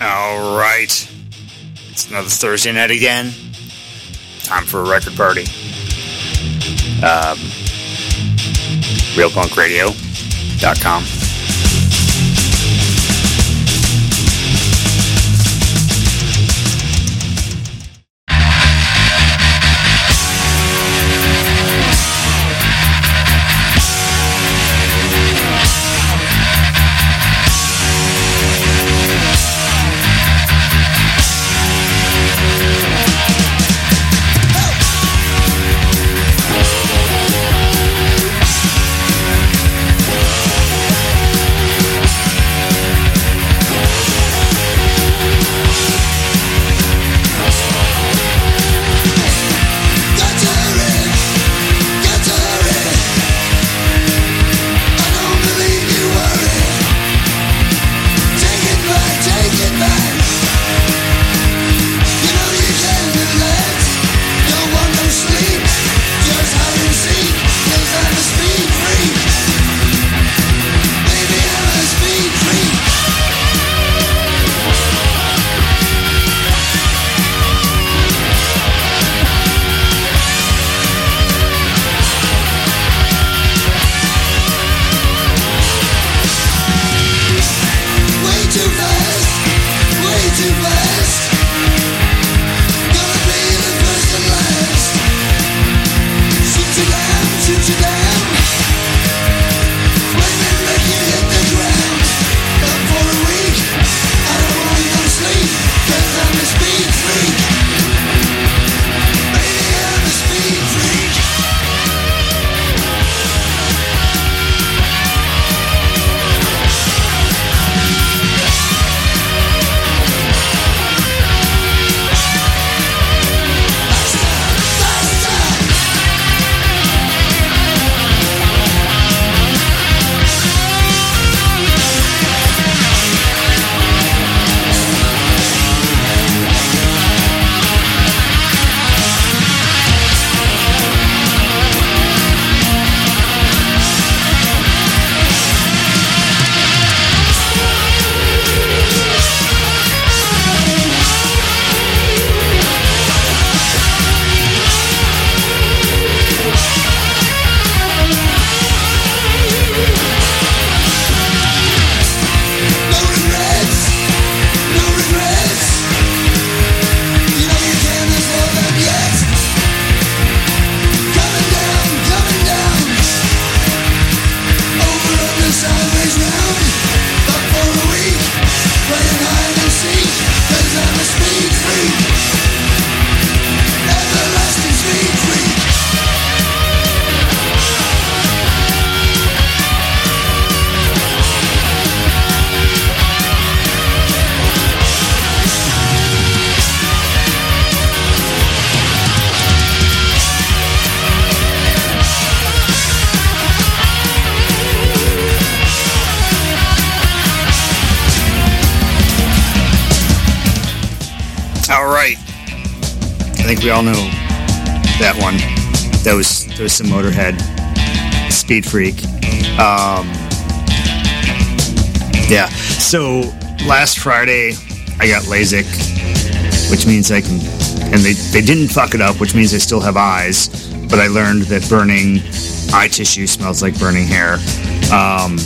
All right. It's another Thursday night again. Time for a record party. Um, RealPunkRadio.com. some Motorhead, Speed Freak. Um, yeah. So last Friday, I got LASIK, which means I can, and they they didn't fuck it up, which means I still have eyes. But I learned that burning eye tissue smells like burning hair. Um,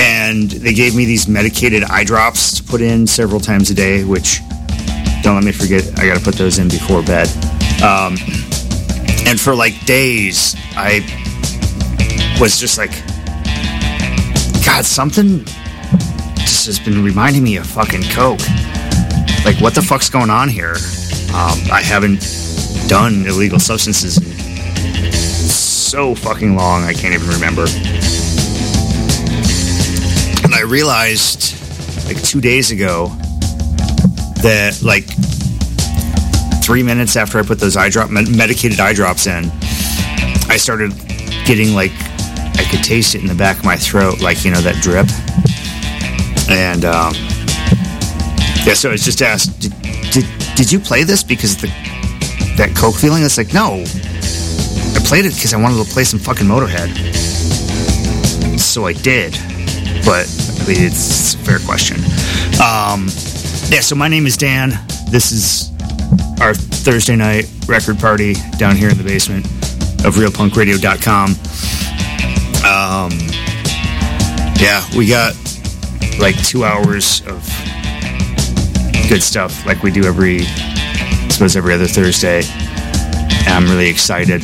and they gave me these medicated eye drops to put in several times a day, which don't let me forget, I got to put those in before bed. Um, and for like days, I was just like, God, something just has been reminding me of fucking Coke. Like, what the fuck's going on here? Um, I haven't done illegal substances in so fucking long, I can't even remember. And I realized like two days ago that like three minutes after I put those eye drop medicated eye drops in, I started getting like I could taste it in the back of my throat, like you know that drip. And um, yeah, so I was just asked, did, did, did you play this because the that coke feeling? It's like no, I played it because I wanted to play some fucking Motorhead. So I did, but I mean, it's, it's a fair question. Um, Yeah, so my name is Dan. This is our Thursday night record party down here in the basement of realpunkradio.com. Um, yeah, we got like two hours of good stuff like we do every, I suppose, every other Thursday. And I'm really excited.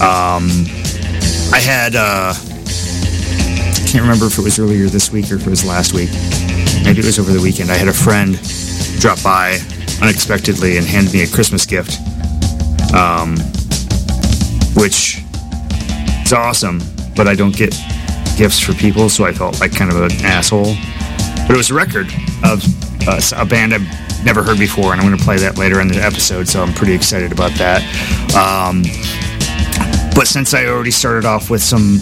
Um, I had, uh, I can't remember if it was earlier this week or if it was last week. Maybe it was over the weekend. I had a friend drop by unexpectedly and hand me a Christmas gift, um, which is awesome. But I don't get gifts for people, so I felt like kind of an asshole. But it was a record of uh, a band I've never heard before, and I'm going to play that later in the episode, so I'm pretty excited about that. Um, but since I already started off with some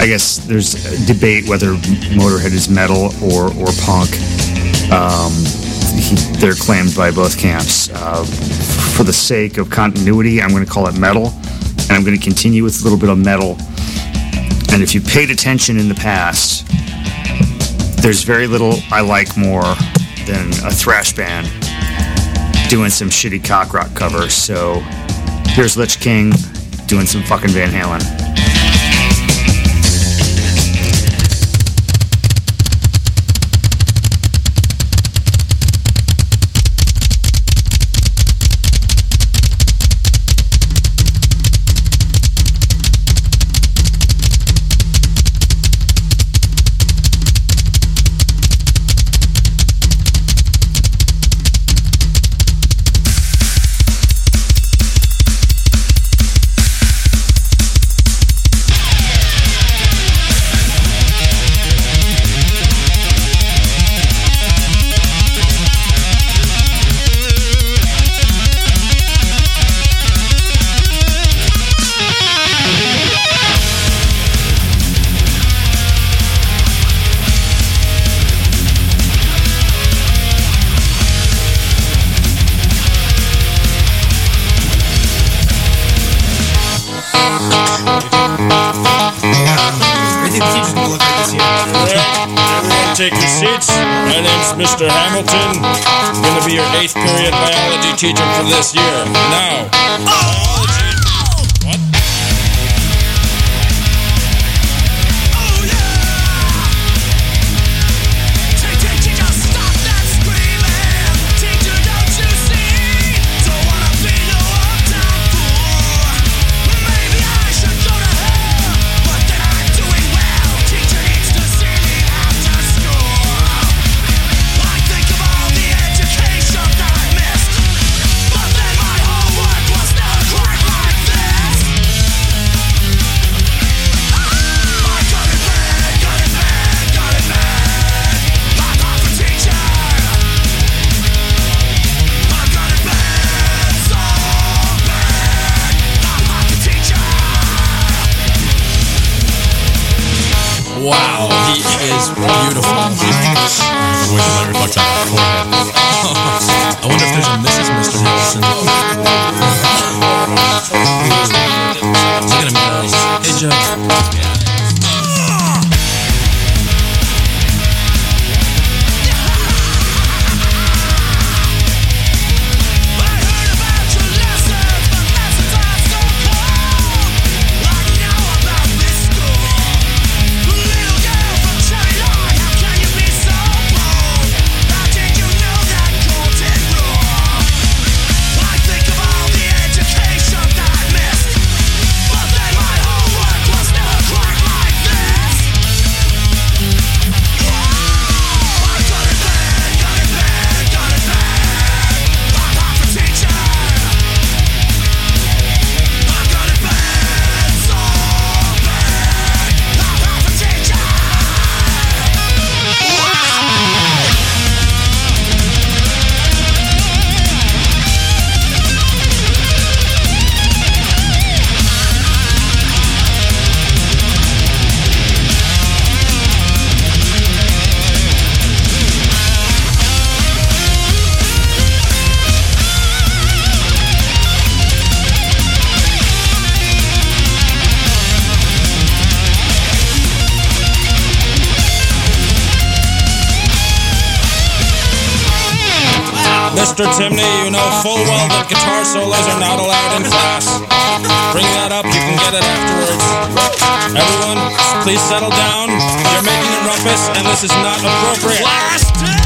I guess there's a debate whether Motorhead is metal or, or punk. Um, they're claimed by both camps. Uh, for the sake of continuity, I'm going to call it metal, and I'm going to continue with a little bit of metal. And if you paid attention in the past, there's very little I like more than a thrash band doing some shitty cock rock covers. So here's Lich King doing some fucking Van Halen. Teacher for this year. Now. Oh! Mr. Timney, you know full well that guitar solos are not allowed in class. Bring that up, you can get it afterwards. Everyone, please settle down. You're making a rumpus, and this is not appropriate.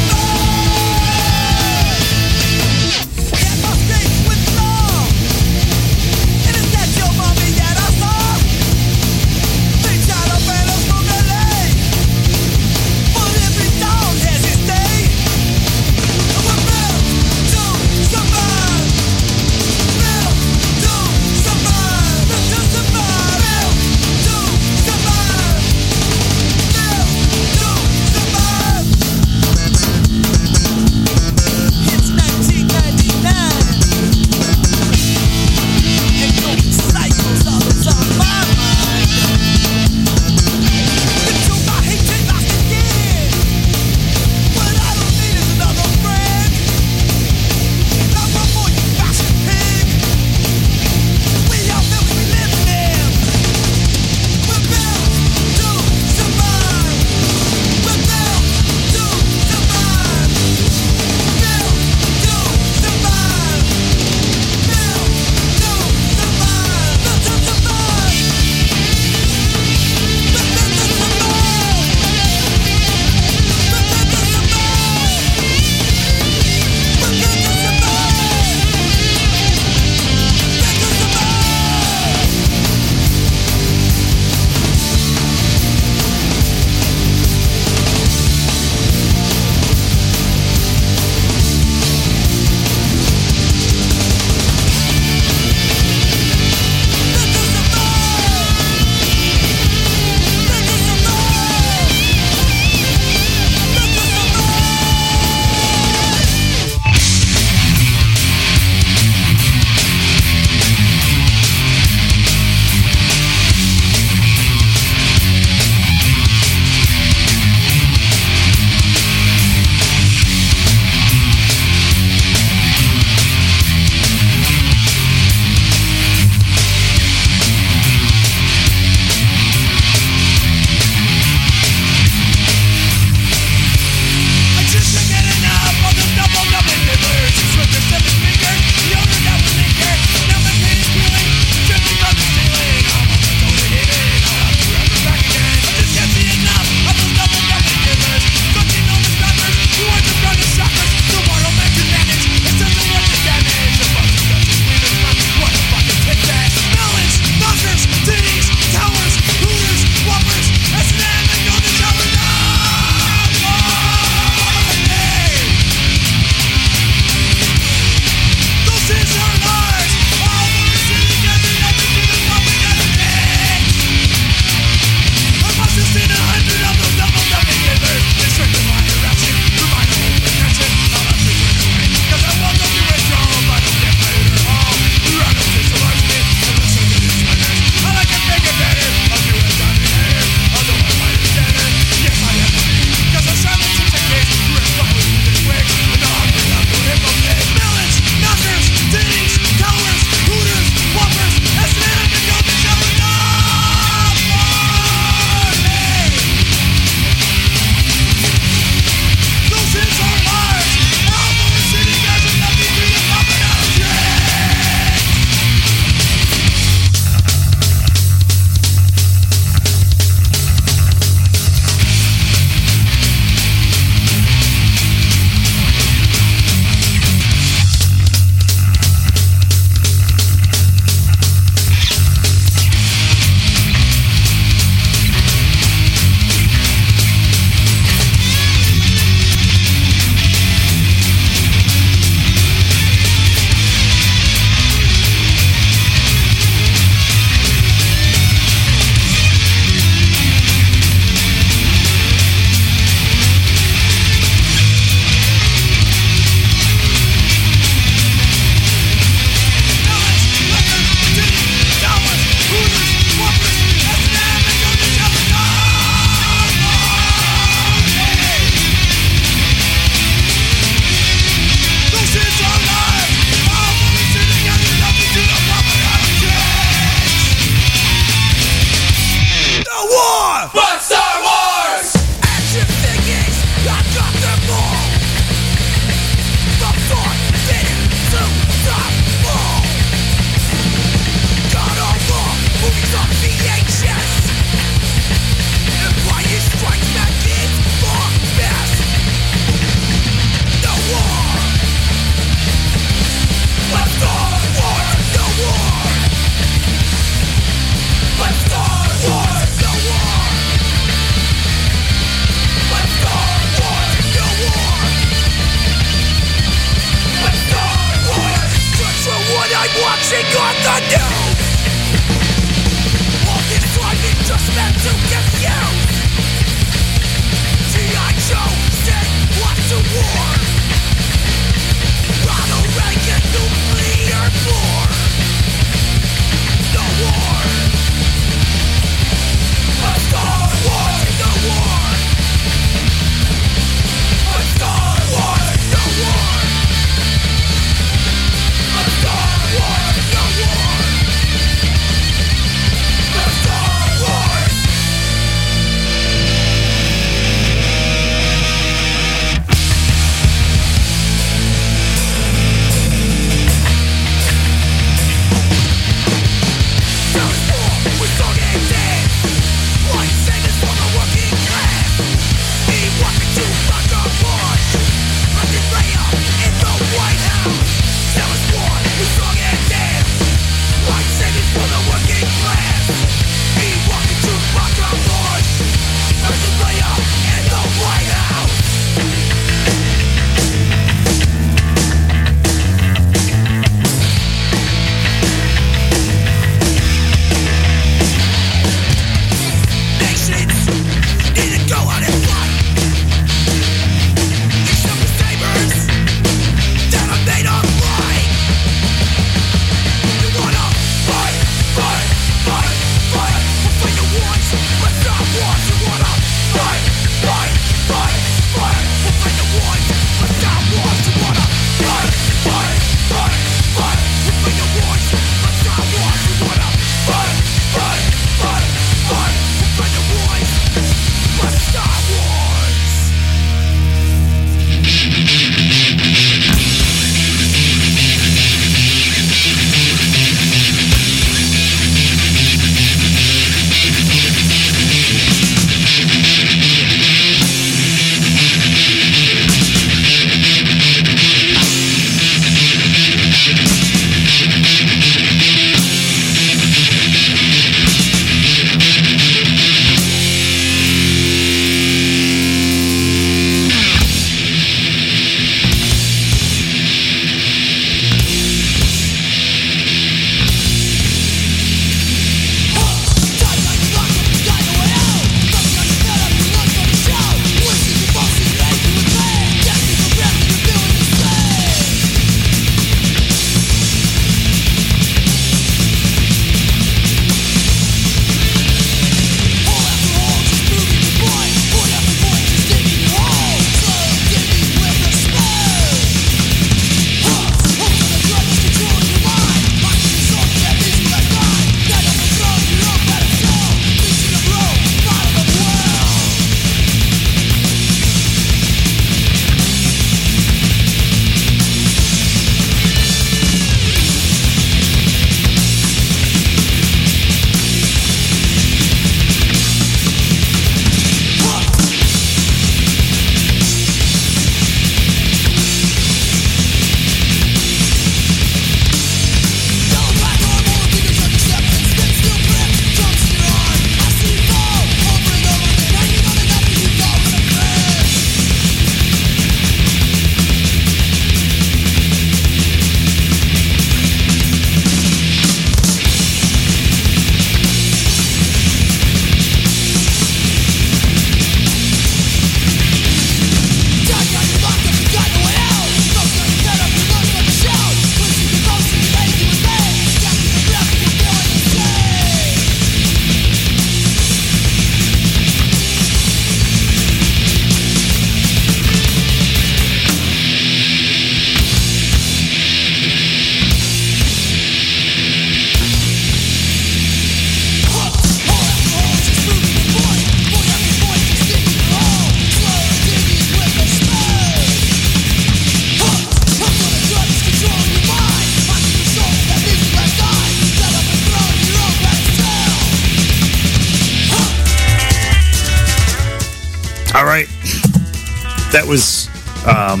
That was um,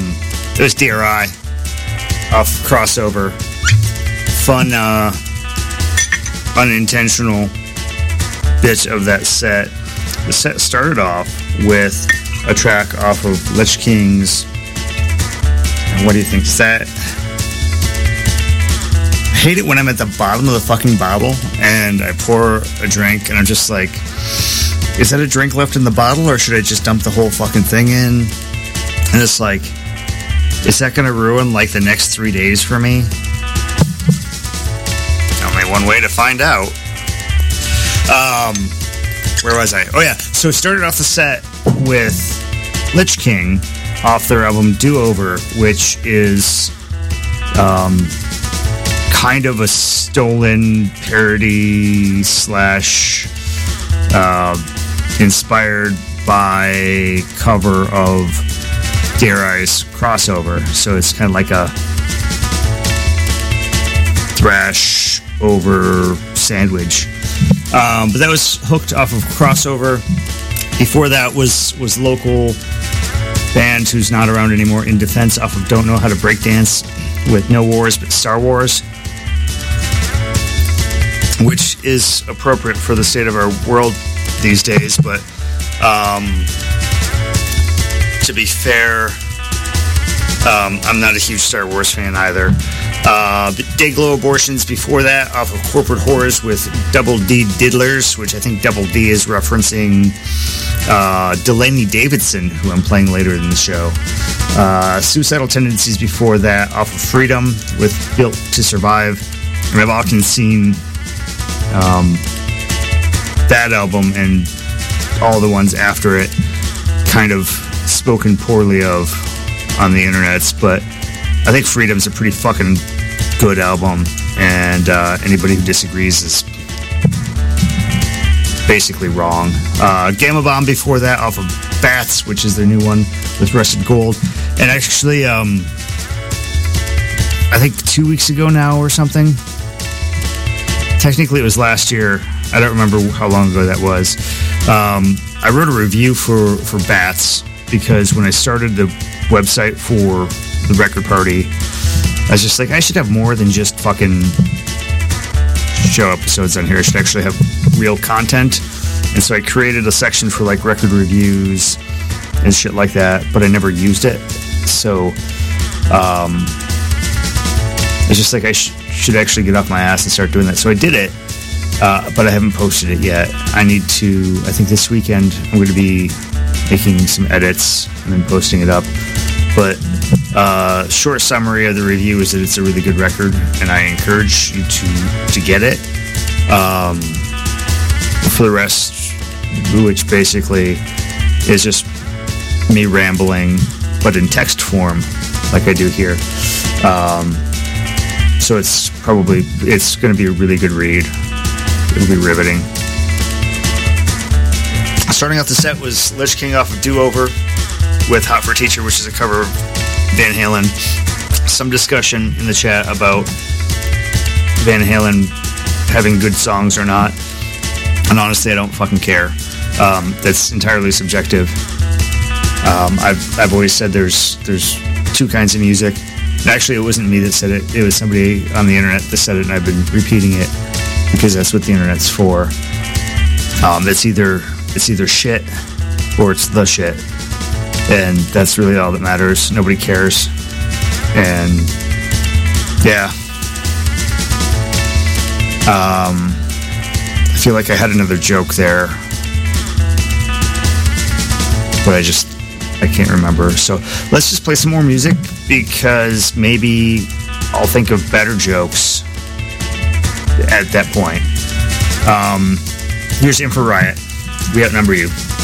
that was DRI off crossover. Fun, uh, unintentional bit of that set. The set started off with a track off of Lich King's. And what do you think? That? I hate it when I'm at the bottom of the fucking bottle and I pour a drink and I'm just like, is that a drink left in the bottle or should I just dump the whole fucking thing in? And it's like, is that going to ruin like the next three days for me? Only one way to find out. Um, where was I? Oh yeah, so started off the set with Lich King off their album Do Over, which is um, kind of a stolen parody slash uh, inspired by cover of DRI's crossover. So it's kind of like a thrash over sandwich. Um, but that was hooked off of crossover. Before that was was local band who's not around anymore In Defence off of Don't Know How to Break Dance with No Wars but Star Wars, which is appropriate for the state of our world these days. But um, to be fair, um, I'm not a huge Star Wars fan either. Uh, Dayglo Abortions before that, off of Corporate Whores with Double D Diddlers, which I think Double D is referencing uh, Delaney Davidson, who I'm playing later in the show. Uh, Suicidal Tendencies before that, off of Freedumb with Built to Survive. And I've often seen um, that album and all the ones after it kind of spoken poorly of on the internets, but I think Freedumb's a pretty fucking good album, and uh, anybody who disagrees is basically wrong. Uh, Gama Bomb before that, off of Bats, which is their new one with Rusted Gold, and actually, um, I think two weeks ago now or something. Technically, it was last year. I don't remember how long ago that was. Um, I wrote a review for for Bats because when I started the website for the record party, I was just like, I should have more than just fucking show episodes on here. I should actually have real content. And so I created a section for like record reviews and shit like that, but I never used it. So um, it's just like I sh- should actually get off my ass and start doing that. So I did it, uh, but I haven't posted it yet. I need to, I think this weekend I'm going to be making some edits and then posting it up. But uh, short summary of the review is that it's a really good record, and I encourage you to to get it. Um, for the rest, which basically is just me rambling, but in text form, like I do here. Um, so it's probably it's going to be a really good read. It'll be riveting. Starting off the set was Lich King off of Do Over with Hot for Teacher, which is a cover of Van Halen. Some discussion in the chat about Van Halen having good songs or not. And honestly, I don't fucking care. Um, that's entirely subjective. Um, I've, I've always said there's there's two kinds of music. Actually, it wasn't me that said it. It was somebody on the internet that said it, and I've been repeating it because that's what the internet's for. Um, it's either it's either shit or it's the shit and that's really all that matters. Nobody cares, and yeah. Um, I feel like I had another joke there, but I just I can't remember. So let's just play some more music because maybe I'll think of better jokes at that point. Um, here's Infa Riot. We outnumber you.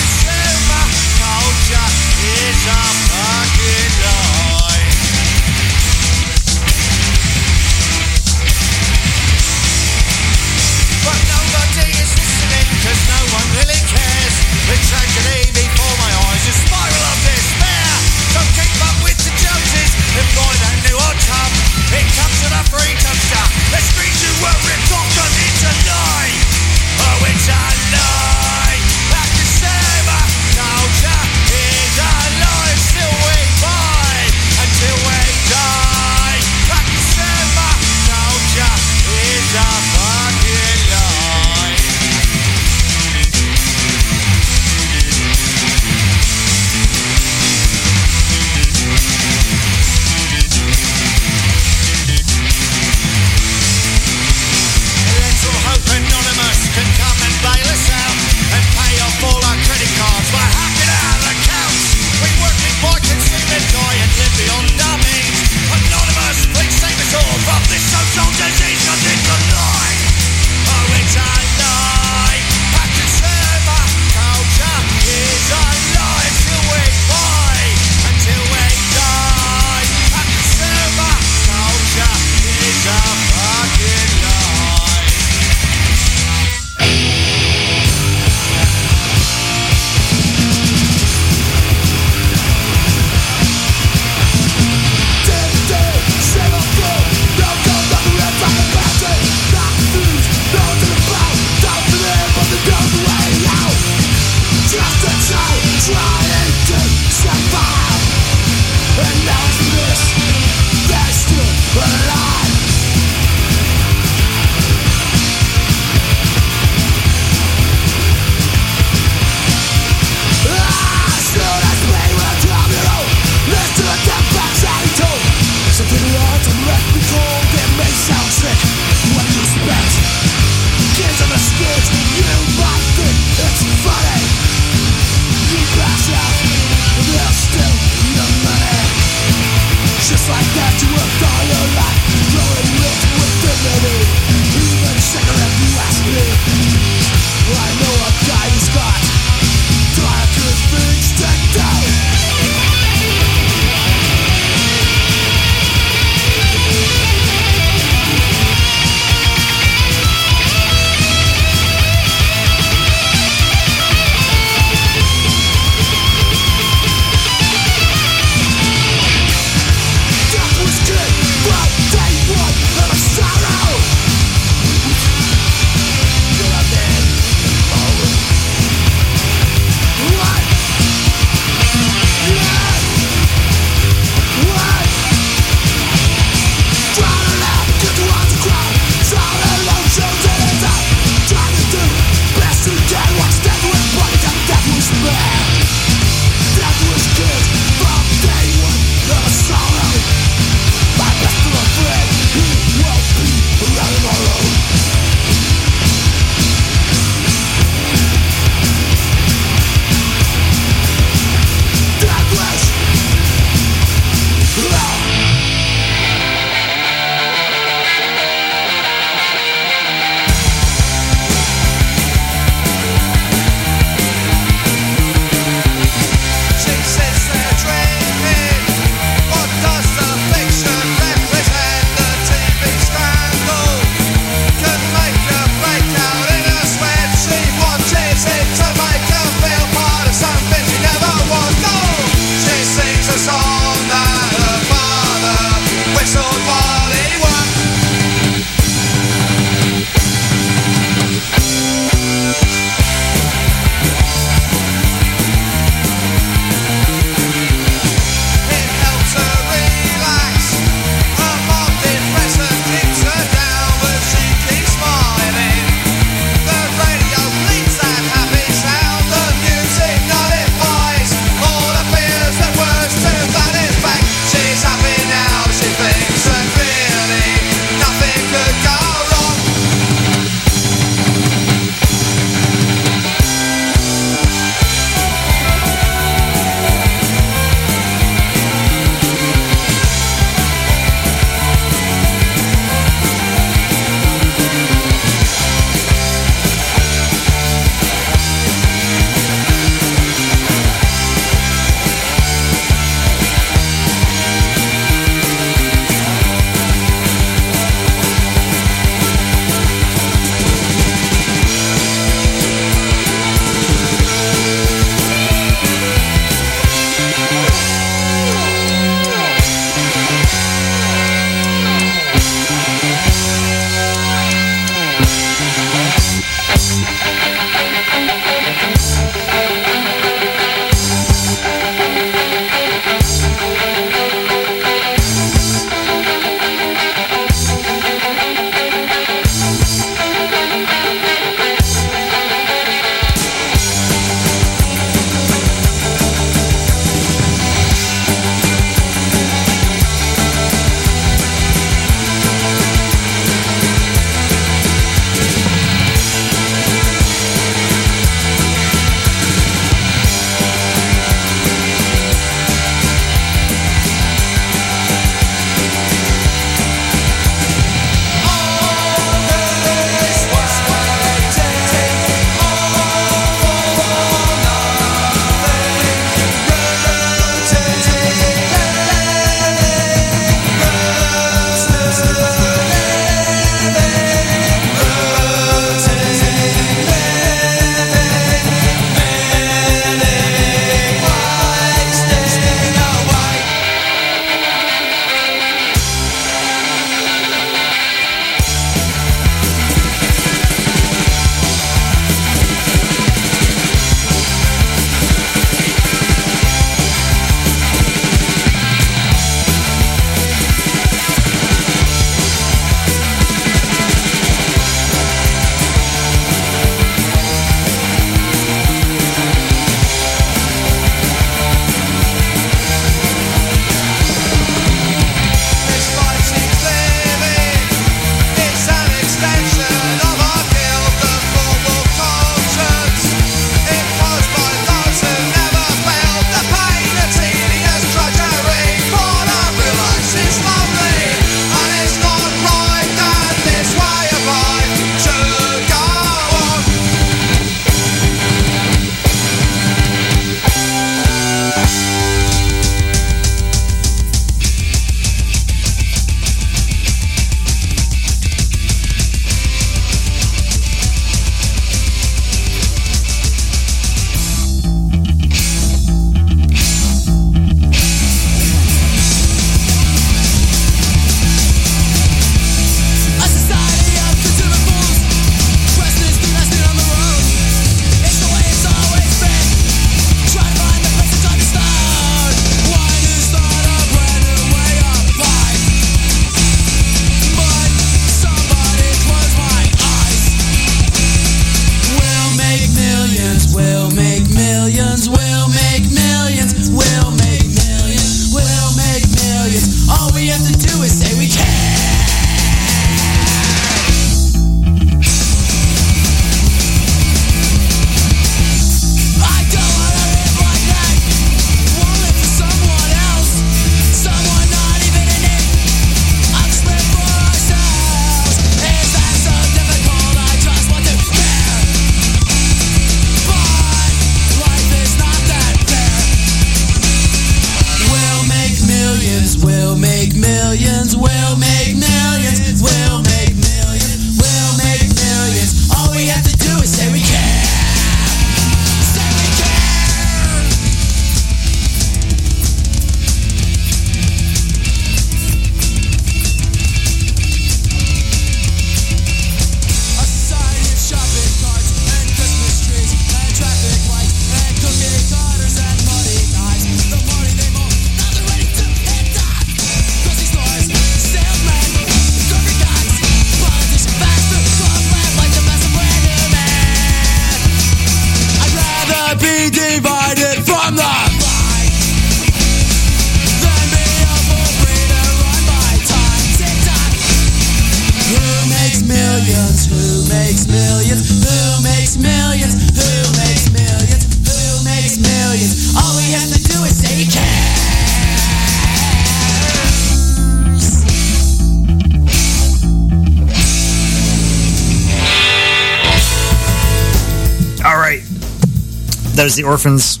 That the Orphans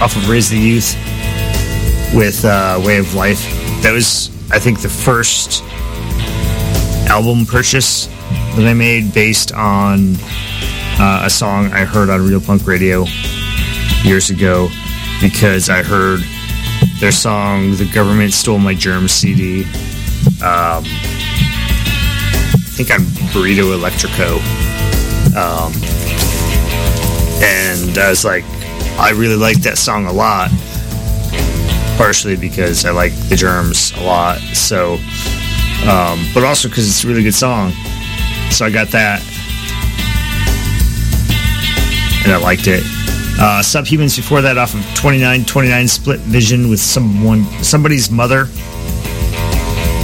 off of Raise the Youth with uh, Way of Life. That was, I think, the first album purchase that I made based on uh, a song I heard on Real Punk Radio years ago because I heard their song "The Government Stole My Germ" CD. Um, I think on Burrito Electrico, um, and I was like, I really like that song a lot. Partially because I like the Germs a lot, so, um, but also because it's a really good song. So I got that, and I liked it. Uh, Subhumans before that off of 2929 Split Vision with someone somebody's mother.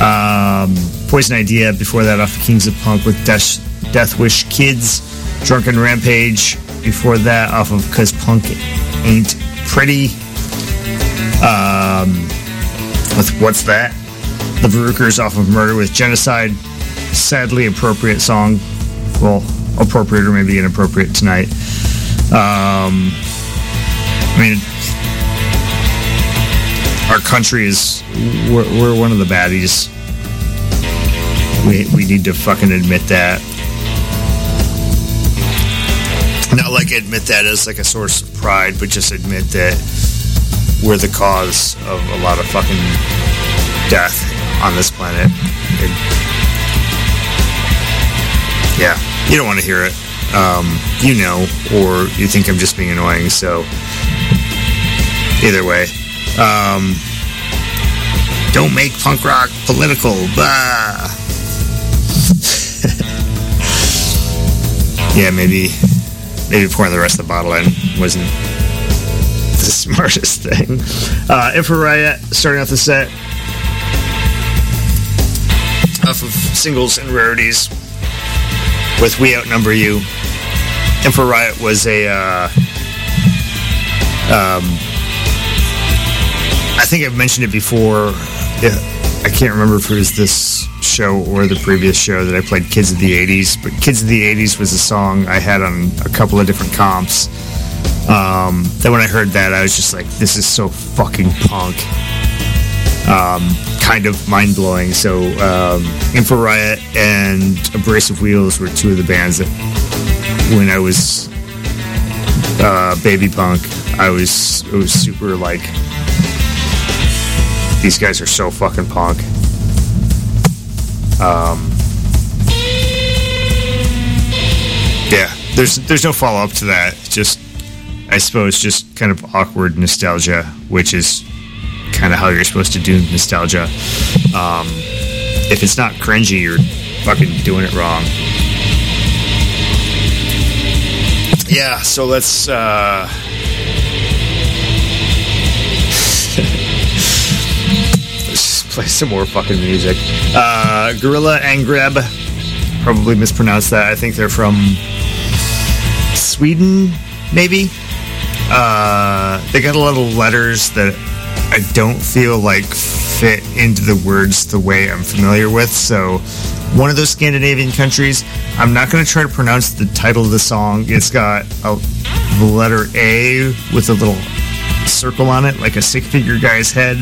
Um, Poison Idea before that off of Kings of Punk with Death, Death Wish Kids. Drunken Rampage before that off of Cause Punk Ain't Pretty. Um, with What's That? The Varukers off of Murder with Genocide. Sadly appropriate song. Well, appropriate or maybe inappropriate tonight. Um, I mean, our country is we're, we're one of the baddies. We we need to fucking admit that. Not like admit that as like a source of pride, but just admit that we're the cause of a lot of fucking death on this planet. It- yeah, you don't want to hear it. Um, you know, or you think I'm just being annoying. So either way, um, don't make punk rock political. Bah. yeah, maybe maybe pouring the rest of the bottle in wasn't the smartest thing. Uh, Infa Riot starting off the set off of singles and rarities with We Outnumber You. Infa Riot was a uh, um, I think I've mentioned it before. Yeah, I can't remember if it was this show or the previous show that I played Kids of the 80s, but Kids of the 80s was a song I had on a couple of different comps. Um, then when I heard that, I was just like, this is so fucking punk. Um, kind of mind blowing. So, um, Infa Riot and Abrasive Wheels were two of the bands that, when I was uh, baby punk, I was it was super like these guys are so fucking punk. Um, yeah, there's there's no follow up to that. Just I suppose just kind of awkward nostalgia, which is kind of how you're supposed to do nostalgia. Um, if it's not cringy, you're fucking doing it wrong. Yeah, so let's uh play some more fucking music. Uh Gorilla Angreb. Probably mispronounced that. I think they're from Sweden, maybe. Uh they got a lot of letters that I don't feel like fit into the words the way I'm familiar with. So, one of those Scandinavian countries. I'm not going to try to pronounce the title of the song. It's got a, the letter A with a little circle on it, like a stick figure guy's head.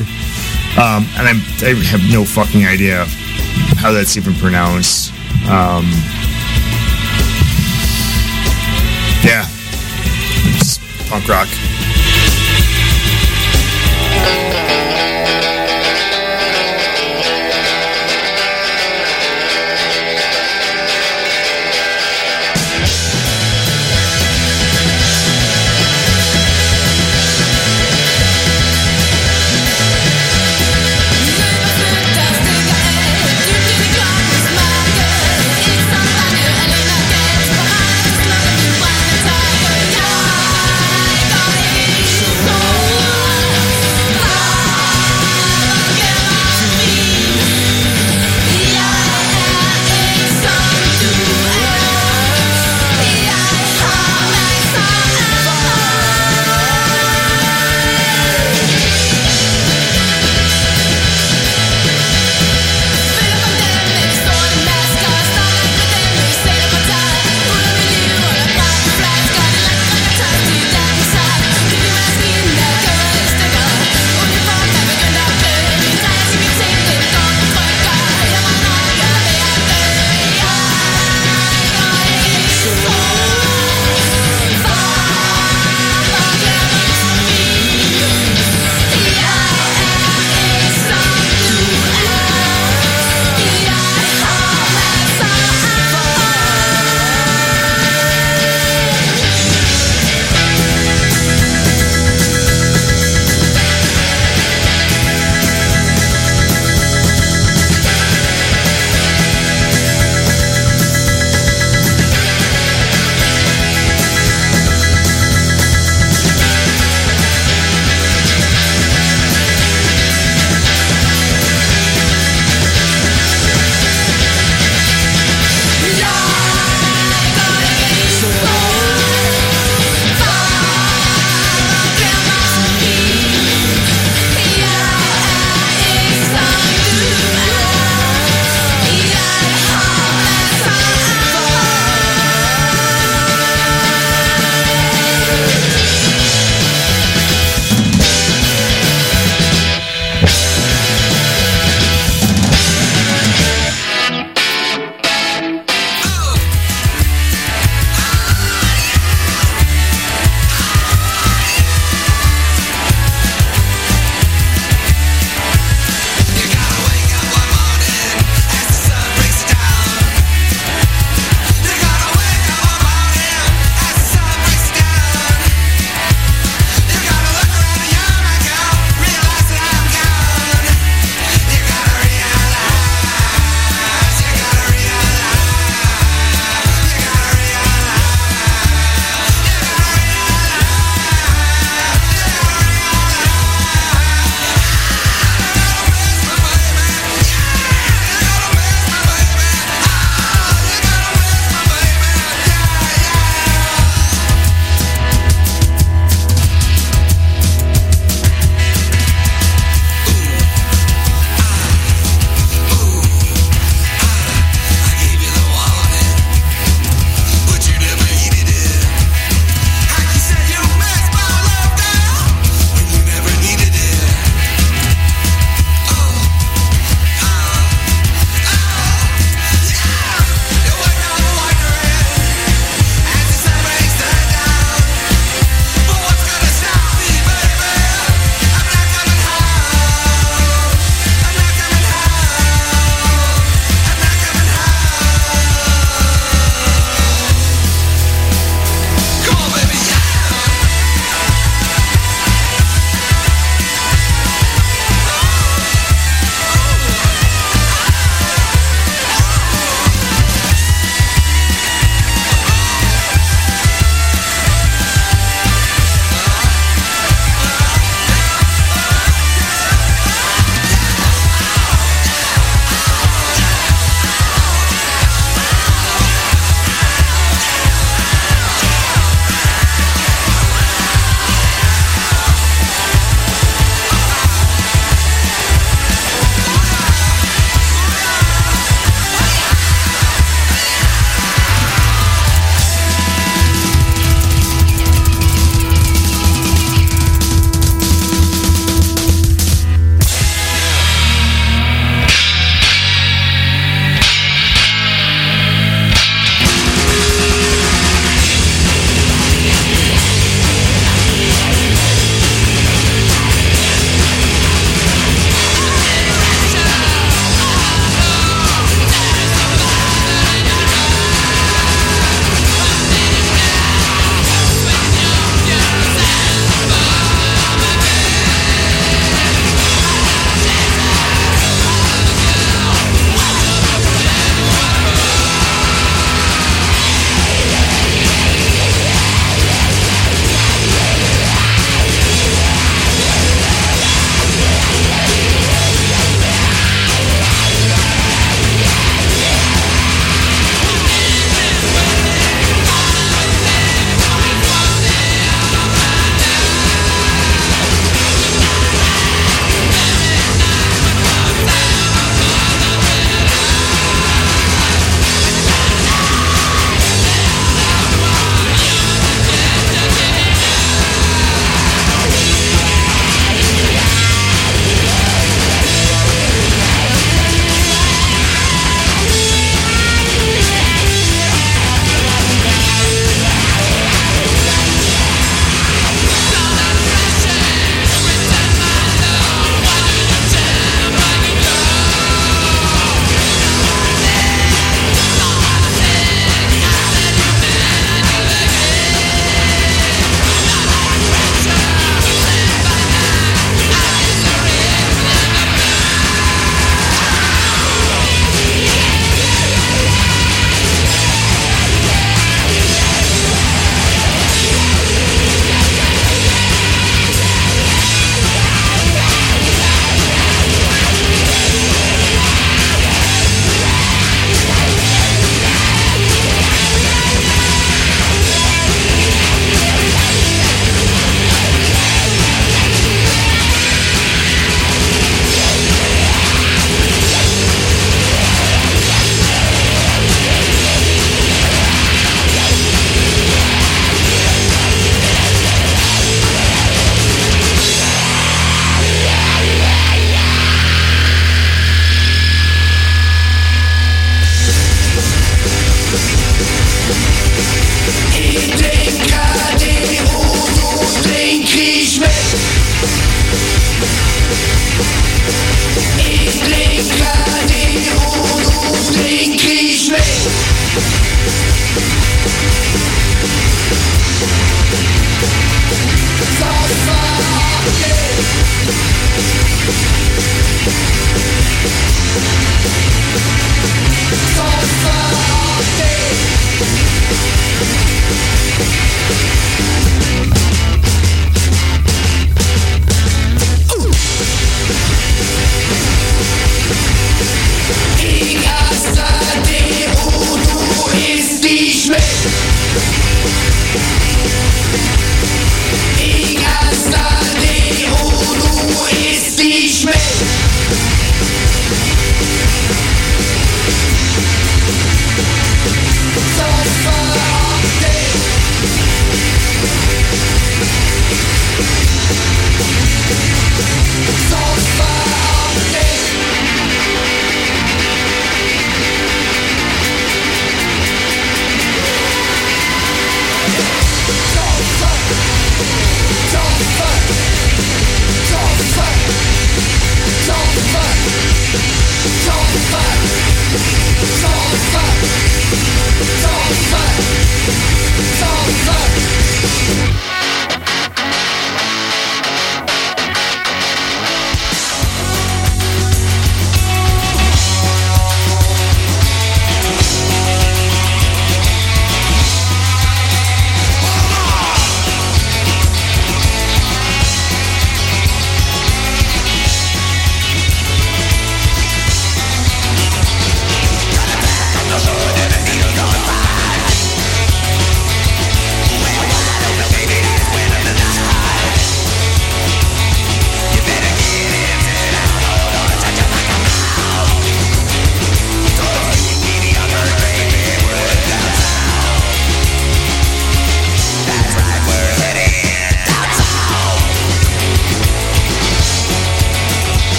Um, and I'm, I have no fucking idea how that's even pronounced. Um, yeah, it's punk rock.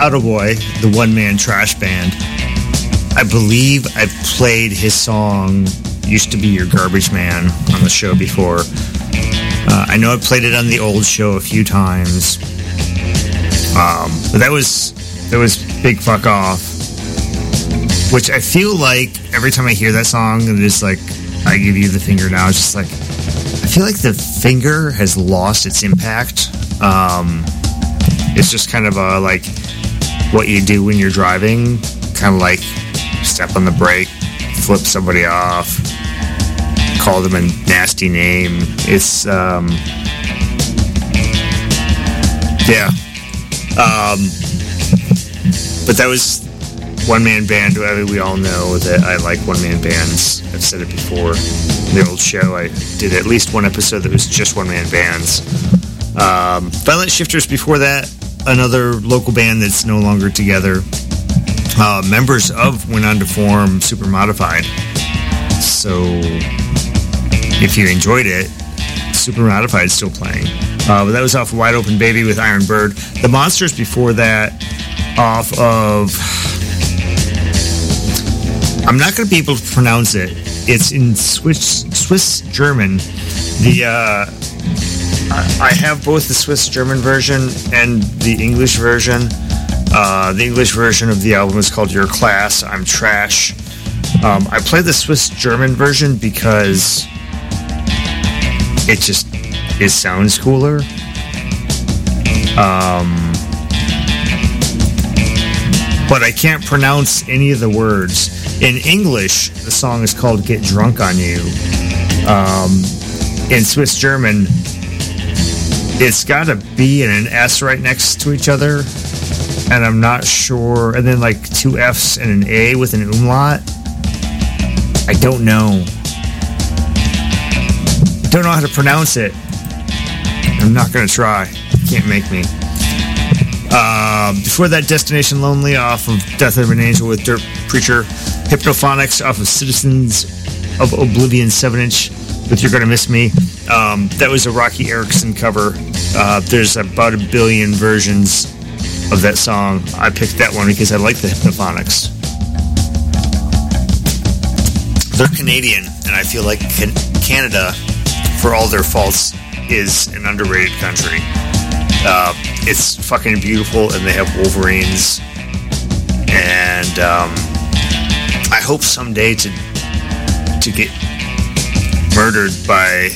That was Boy, the one man trash band. I believe I've played his song Used to Be Your Garbage Man on the show before. Uh, I know I played it on the old show a few times. Um, but that was that was Big Fuck Off. Which I feel like every time I hear that song, it is like I give you the finger now. It's just like I feel like the finger has lost its impact. Um, it's just kind of a like what you do when you're driving, kind of like step on the brake, flip somebody off, call them a nasty name. It's um, yeah. Um, but that was one man band. I mean, we all know that I like one man bands. I've said it before. In the old show, I did at least one episode that was just one man bands. Um, Violent Shifters before that, another local band that's no longer together. Uh, members of went on to form Super Modified. So if you enjoyed it, Super Modified is still playing. Uh, but that was off of Wide Open Baby with Iron Bird. The Monsters before that, off of. I'm not going to be able to pronounce it. It's in Swiss Swiss German. The uh, I have both the Swiss German version and the English version. Uh, the English version of the album is called Your Class. I'm Trash. Um, I play the Swiss German version because it just it sounds cooler. Um, but I can't pronounce any of the words. In English, the song is called "Get Drunk on You." Um, in Swiss German, it's got a B and an S right next to each other, and I'm not sure. And then like two F's and an A with an umlaut. I don't know. Don't know how to pronounce it. I'm not gonna try. Can't make me. Uh, before that, Destination Lonely off of Death of an Angel with Dirt Preacher. Hypnophonics off of Citizens of Oblivion 7 inch with You're Gonna Miss Me. Um, that was a Roky Erickson cover. Uh, there's about a billion versions of that song. I picked that one because I like the Hypnophonics. They're Canadian, and I feel like can- Canada, for all their faults, is an underrated country. Uh, it's fucking beautiful, and they have Wolverines. And um, I hope someday to to get murdered by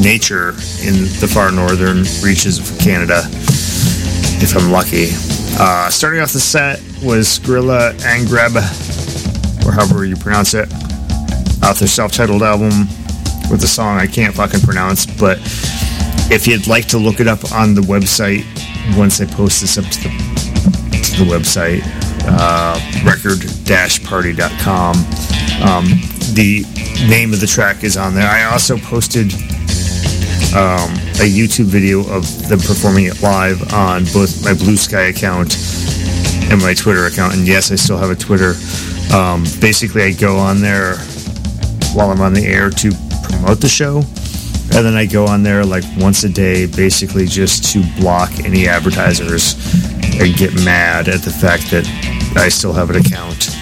nature in the far northern reaches of Canada, if I'm lucky. Uh, starting off the set was Gorilla Angreb, or however you pronounce it, off their self-titled album with a song I can't fucking pronounce, but if you'd like to look it up on the website once I post this up to the, to the website, uh, record-party.com. Um, the name of the track is on there. I also posted um, a YouTube video of them performing it live on both my Bluesky account and my Twitter account. And yes, I still have a Twitter. Um, basically, I go on there while I'm on the air to promote the show. And then I go on there like once a day, basically just to block any advertisers and get mad at the fact that I still have an account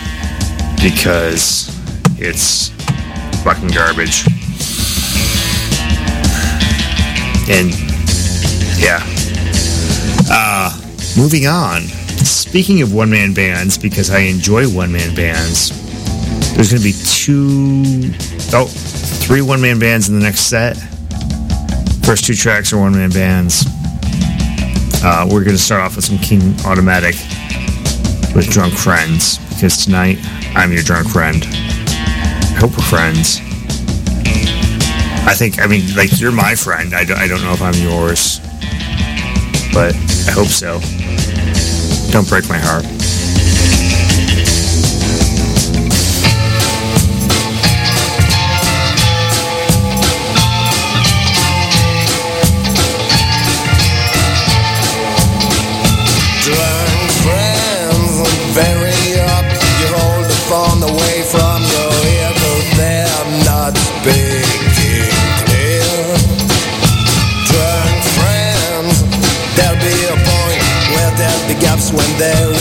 because it's fucking garbage. And yeah. Uh, moving on. Speaking of one man bands, because I enjoy one man bands, there's going to be two, oh, three one man bands in the next set. First two tracks are one man bands. Uh, we're going to start off with some King Automatic with Drunk Friends because tonight I'm your drunk friend. I hope we're friends. I think, I mean, like, you're my friend. I don't, I don't know if I'm yours, but I hope so. Don't break my heart. When they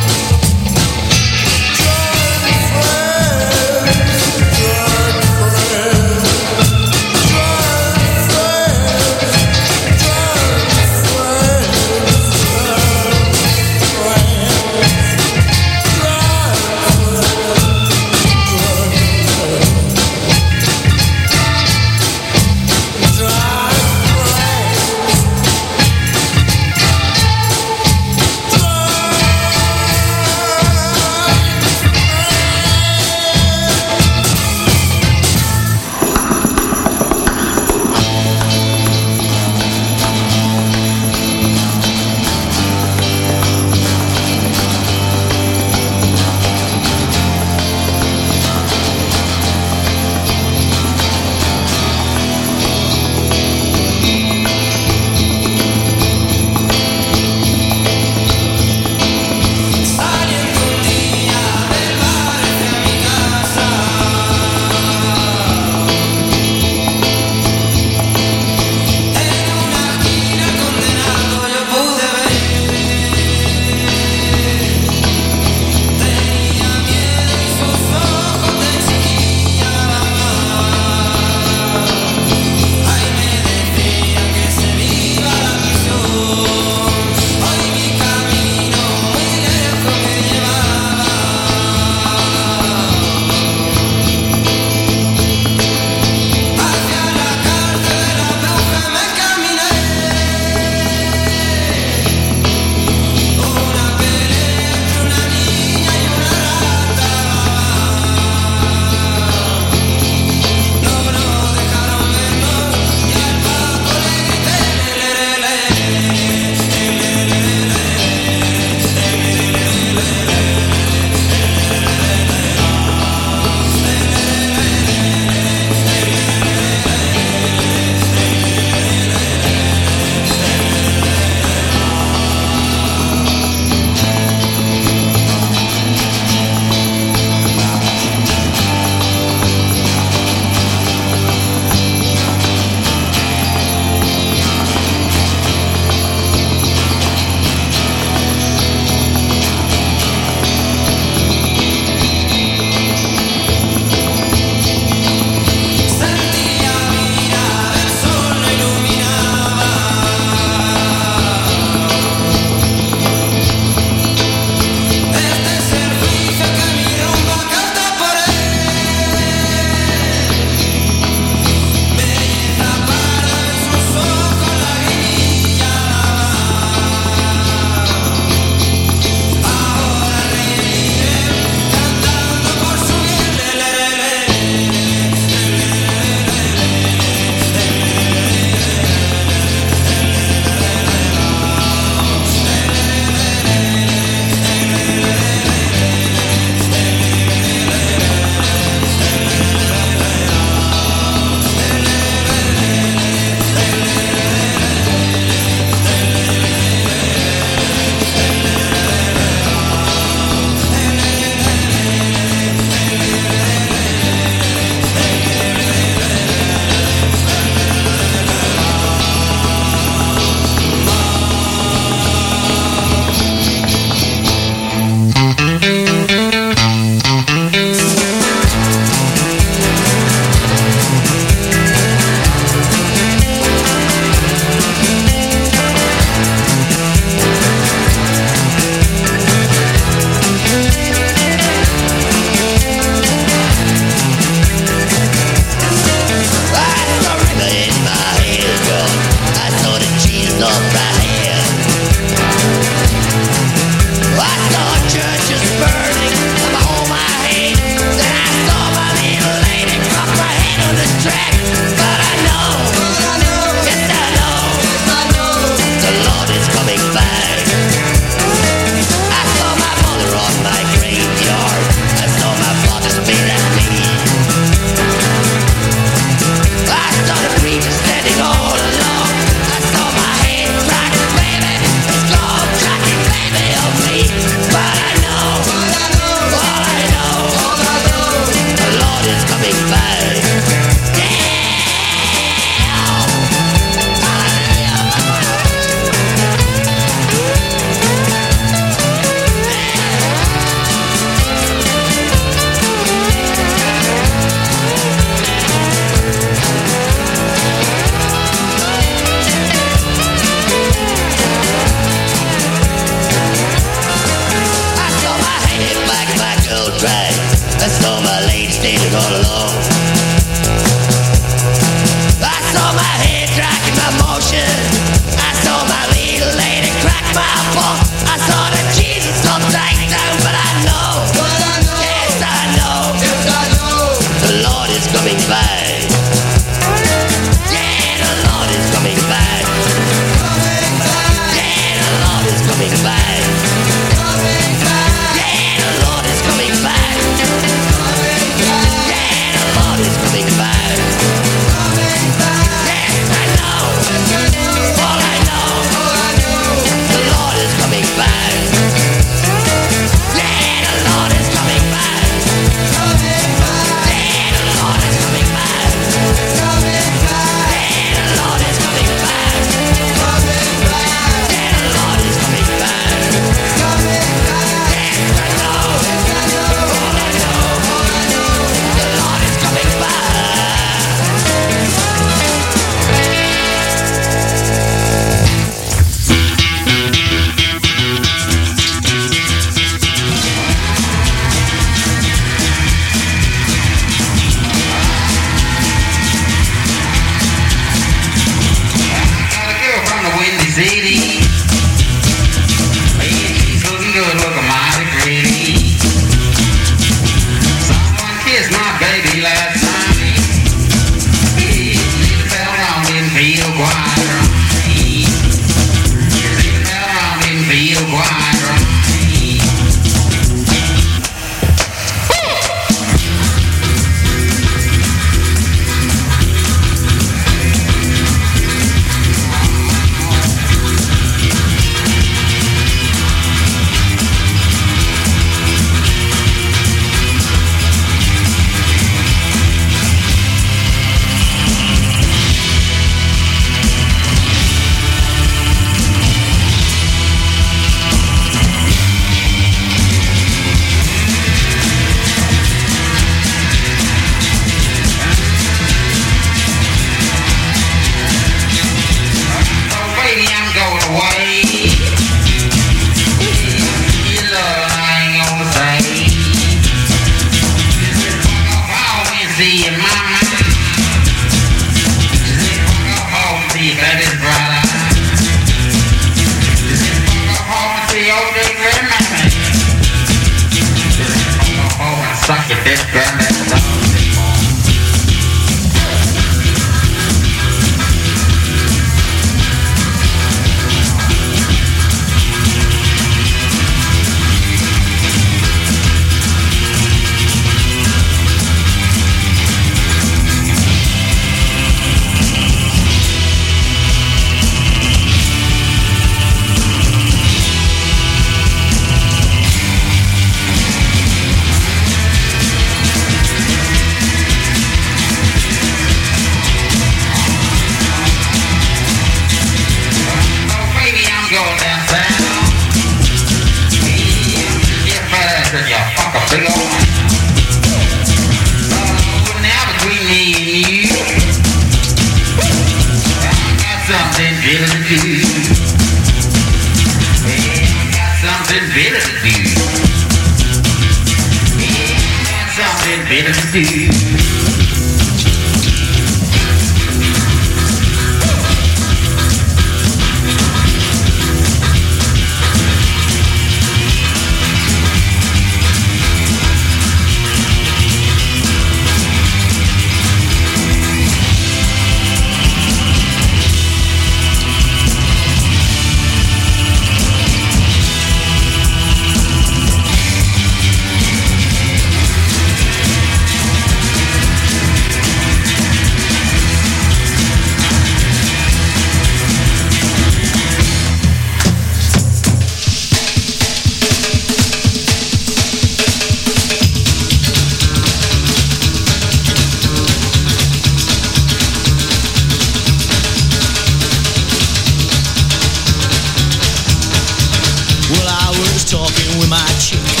my chick.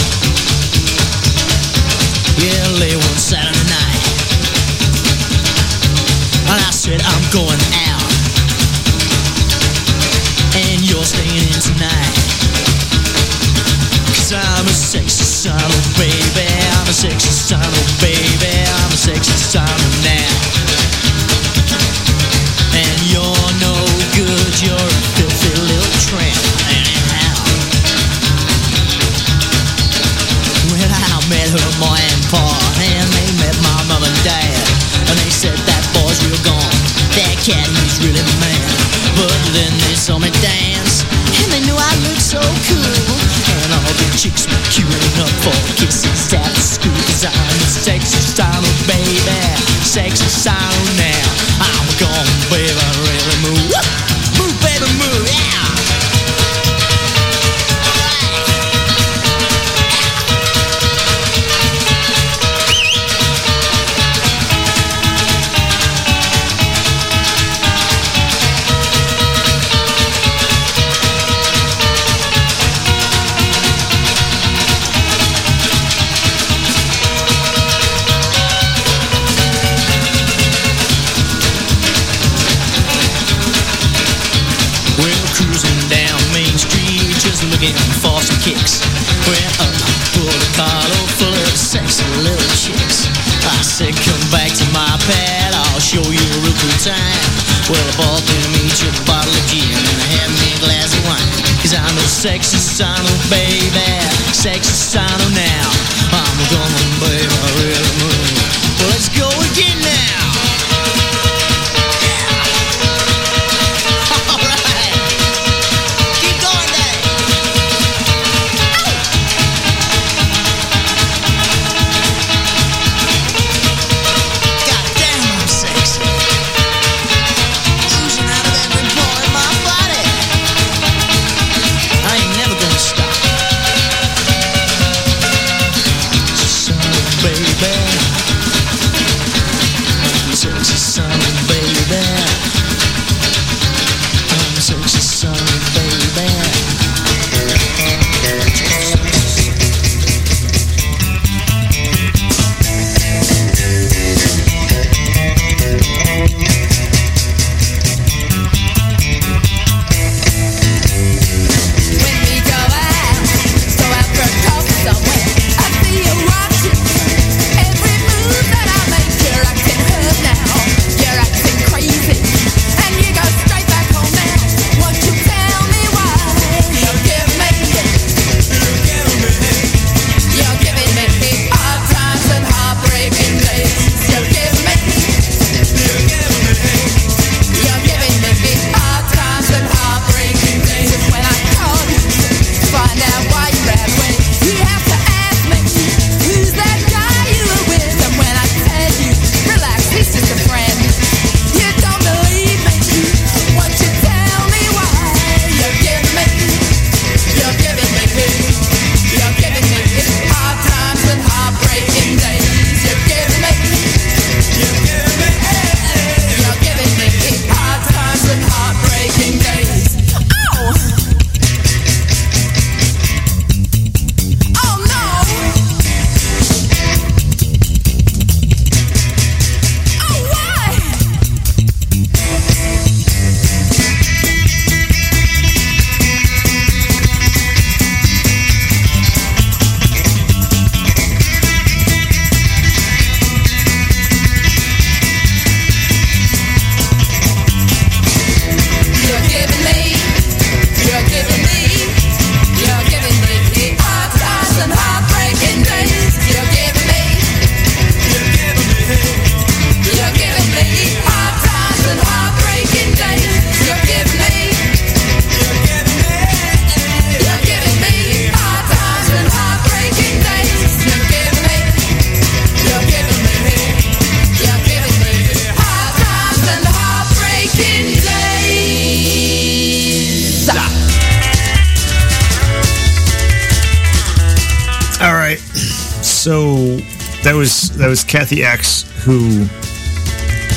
So that was that was Kathy X who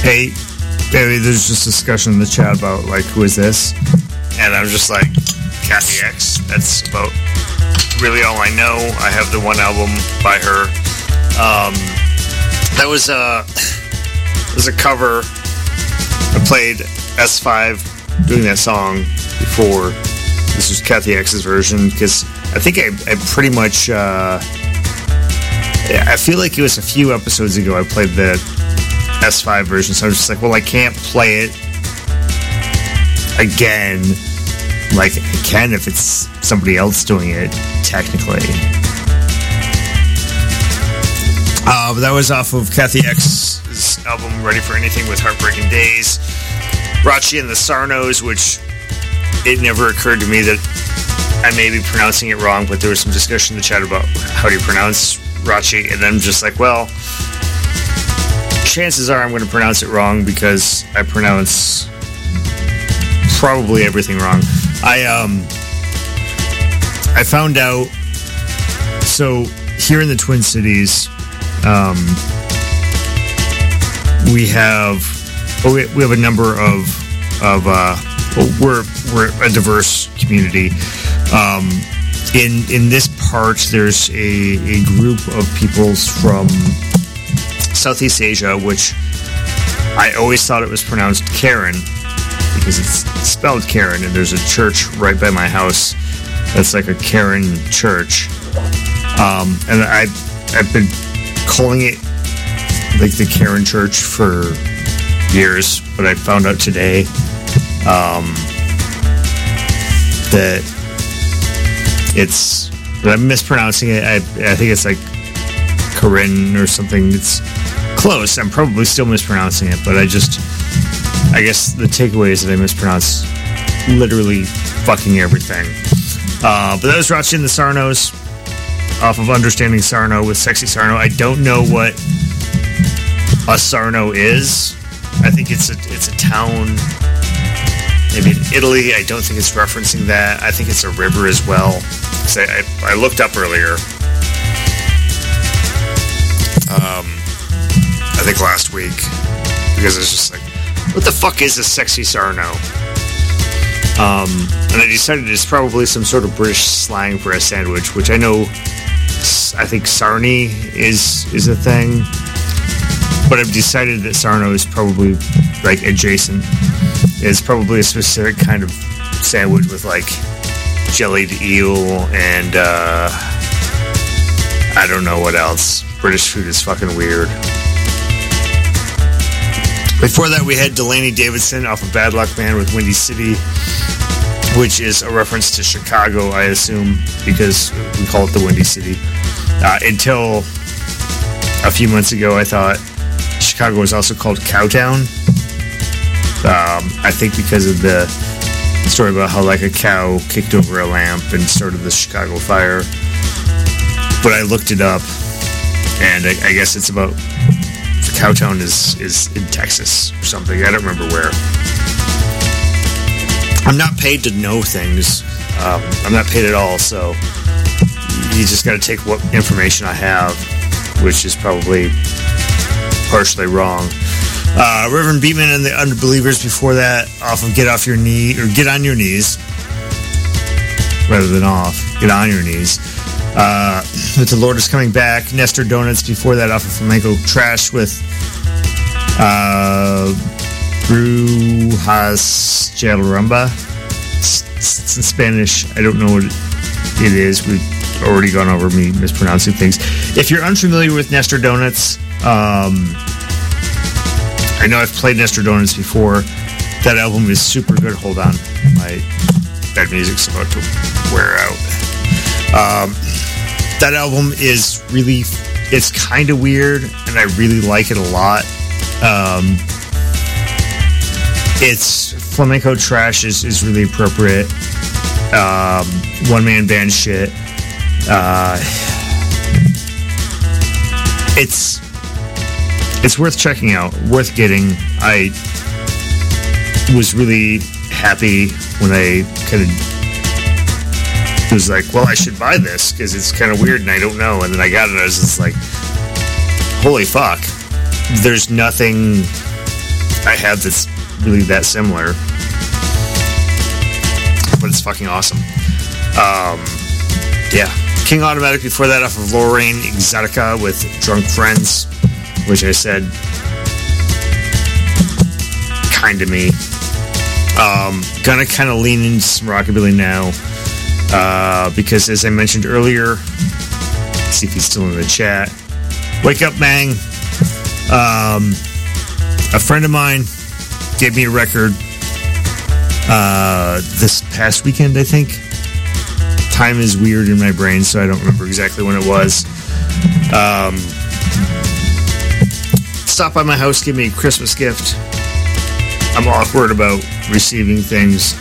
hey there's just discussion in the chat about like who is this? And I'm just like Kathy X. That's about really all I know. I have the one album by her. Um, that was a was a cover. I played S5 doing that song before. This was Kathy X's version because I think I, I pretty much. Uh, I feel like it was a few episodes ago I played the S5 version, so I was just like, well, I can't play it again. Like I can if it's somebody else doing it, technically. Uh, but that was off of Kathy X's album Ready for Anything with Heartbreaking Days. Rachi and the Sarnos, which it never occurred to me that I may be pronouncing it wrong, but there was some discussion in the chat about how do you pronounce Rachi, and I'm just like, well, chances are I'm going to pronounce it wrong because I pronounce probably everything wrong. I um I found out so here in the Twin Cities um we have well, we, we have a number of of uh well, we're we're a diverse community um in in this part there's a, a group of peoples from Southeast Asia which I always thought it was pronounced Karen because it's spelled Karen, and there's a church right by my house that's like a Karen church. Um, and I, I've been calling it like the Karen Church for years, but I found out today um, that it's I'm mispronouncing it. I, I think it's like Corinne or something. It's close. I'm probably still mispronouncing it, but I just I guess the takeaway is that I mispronounced literally fucking everything. Uh, but that was Rachi the Sarnos off of Understanding Sarno with Sexy Sarno. I don't know what a Sarno is. I think it's a it's a town maybe in Italy. I don't think it's referencing that. I think it's a river as well. I, I, looked up earlier. Um, I think last week because it's just like, what the fuck is a sexy Sarno? Um, and I decided it's probably some sort of British slang for a sandwich, which I know. I think sarnie is is a thing, but I've decided that sarno is probably like adjacent. It's probably a specific kind of sandwich with like jellied eel and uh, I don't know what else. British food is fucking weird. Before that, we had Delaney Davidson off of Bad Luck Man with Windy City, which is a reference to Chicago, I assume, because we call it the Windy City. Uh, until a few months ago, I thought Chicago was also called Cowtown. Um, I think because of the story about how like a cow kicked over a lamp and started the Chicago fire. But I looked it up, and I, I guess it's about the Cowtown is is in Texas or something. I don't remember where. I'm not paid to know things. Um, I'm not paid at all, so you just got to take what information I have, which is probably partially wrong. Uh, Reverend Beatman and the Unbelievers before that, off of Get Off Your Knee, or Get On Your Knees, rather than off. Get on your knees. Uh, with The Lord is Coming Back. Nestor Donuts before that, off of Flamenco Trash with uh, Brujas Rumba. It's, it's in Spanish. I don't know what it is. We've already gone over me mispronouncing things. If you're unfamiliar with Nestor Donuts, um, I know I've played Nestor before. That album is super good. Hold on. My bad music's about to wear out. Um, that album is really, it's kind of weird, and I really like it a lot. Um, it's flamenco trash is, is really appropriate. Um, one man band shit. Uh, it's it's worth checking out, worth getting. I was really happy when I kind of was like, well, I should buy this because it's kind of weird and I don't know. And then I got it and I was just like, holy fuck. There's nothing I have that's really that similar. But it's fucking awesome. Um, yeah, King Automatic before that off of Lorraine Exotica with Drunk Friends, which I said kind of me. Um, gonna kind of lean into some rockabilly now uh, because, as I mentioned earlier, see if he's still in the chat. Wake up, Mang. Um, a friend of mine gave me a record uh, this past weekend, I think. Time is weird in my brain, so I don't remember exactly when it was. Um, stop by my house, give me a Christmas gift. I'm awkward about receiving things.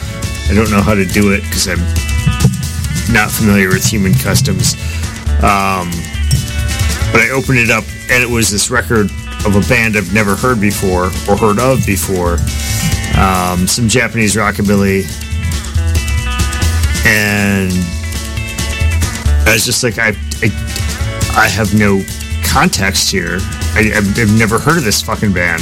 I don't know how to do it because I'm not familiar with human customs. Um, but I opened it up, and it was this record of a band I've never heard before or heard of before. Um, some Japanese rockabilly, and I was just like, I, I, I have no context here. I, I've, I've never heard of this fucking band,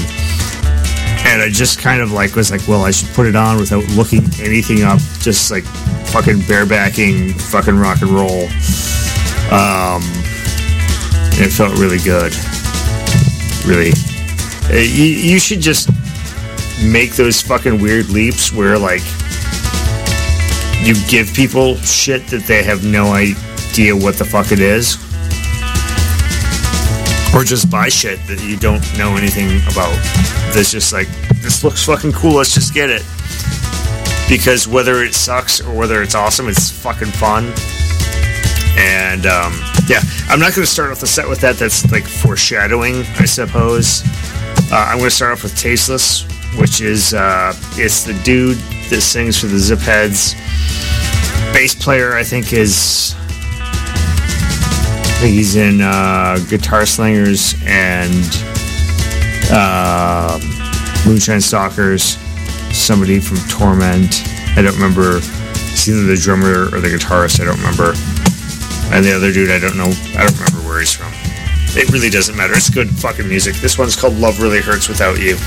and I just kind of like was like, well, I should put it on without looking anything up, just like fucking barebacking fucking rock and roll. Um, it felt really good. Really, Uh, you, you should just make those fucking weird leaps where like you give people shit that they have no idea what the fuck it is. Or just buy shit that you don't know anything about. That's just like, this looks fucking cool, let's just get it. Because whether it sucks or whether it's awesome, it's fucking fun. And um, yeah, I'm not going to start off the set with that. That's like foreshadowing, I suppose. Uh, I'm going to start off with Tasteless, which is uh, it's the dude that sings for the Zipheads. Bass player, I think, is he's in uh, Guitar Slingers and uh, Moonshine Stalkers. Somebody from Torment. I don't remember. It's either the drummer or the guitarist. I don't remember. And the other dude, I don't know. I don't remember where he's from. It really doesn't matter. It's good fucking music. This one's called Love Really Hurts Without. You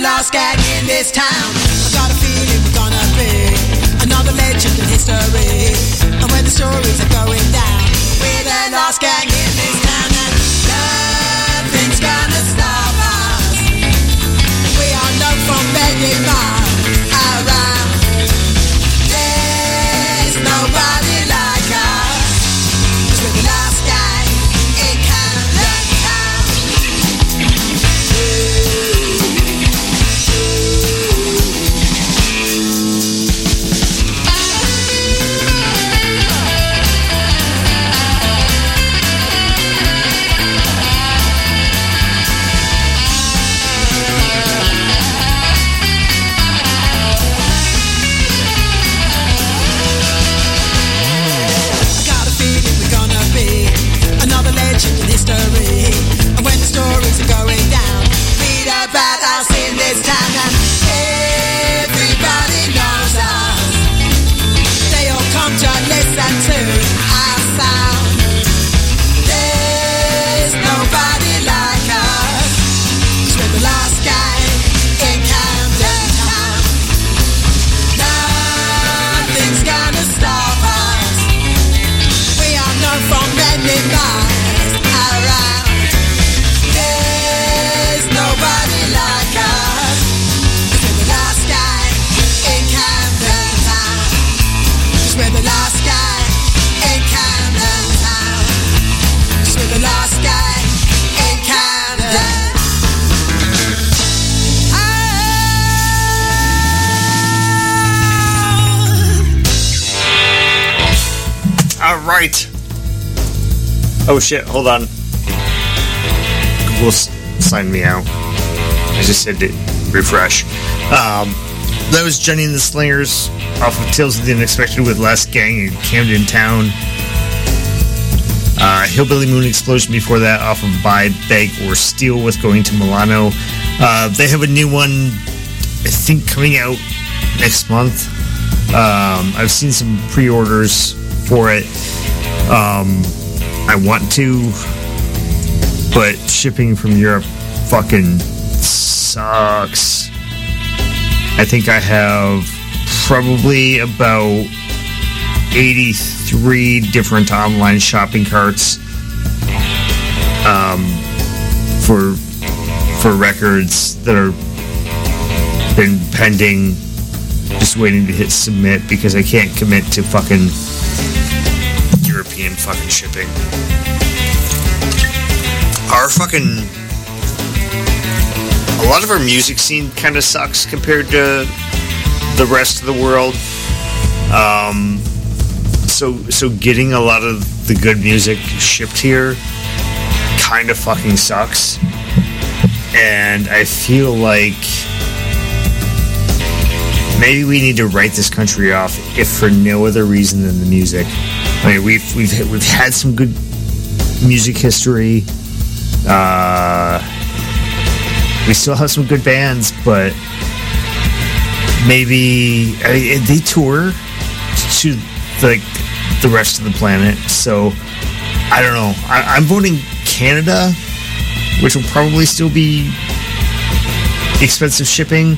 lost gang in this town. I got a feeling we're gonna be another legend in history. And when the stories are going down, we're the lost gang. Oh shit! Hold on. Google s- signed me out. I just said to refresh. Um, that was Jenny and the Slingers off of Tales of the Unexpected with Last Gang in Camden Town. Uh, Hillbilly Moon Explosion before that off of Buy, Beg, or Steal with Going to Milano. Uh, they have a new one, I think, coming out next month. Um, I've seen some pre-orders for it. Um, I want to, but shipping from Europe fucking sucks. I think I have probably about 83 different online shopping carts um, for for records that are been pending just waiting to hit submit because I can't commit to fucking European fucking shipping. Our fucking a lot of our music scene kind of sucks compared to the rest of the world. Um, so so getting a lot of the good music shipped here kind of fucking sucks. And I feel like maybe we need to write this country off if for no other reason than the music. I mean, we've we've we've had some good music history. Uh, we still have some good bands, but maybe I mean, they tour to like the rest of the planet. So I don't know. I, I'm voting Canada, which will probably still be expensive shipping,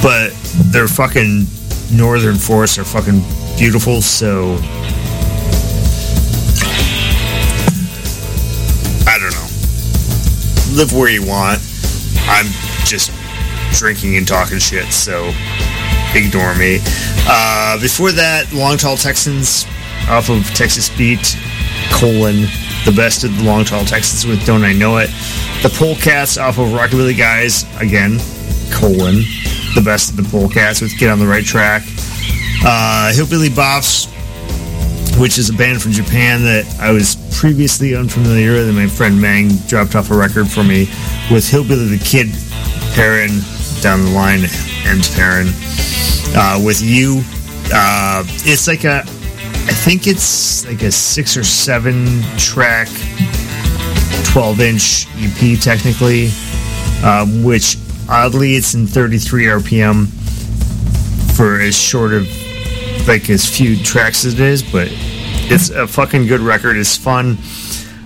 but their fucking northern forests are fucking beautiful. So Live where you want. I'm just drinking and talking shit, so ignore me. Uh, before that, Long Tall Texans off of Texas Beat, colon, the best of the Long Tall Texans with Don't I Know It. The Polecats off of Rockabilly Guys, again, colon, the best of the Polecats with Get on the Right Track. Uh, Hillbilly Bops, which is a band from Japan that I was previously unfamiliar with, and my friend Mang dropped off a record for me with Hillbilly the Kid, Perrin, down the line, and Perrin, uh, with you. Uh, it's like a, I think it's like a six or seven track, 12 inch EP technically, um, which oddly it's in 33 RPM for as short of like as few tracks as it is, but it's a fucking good record. It's fun.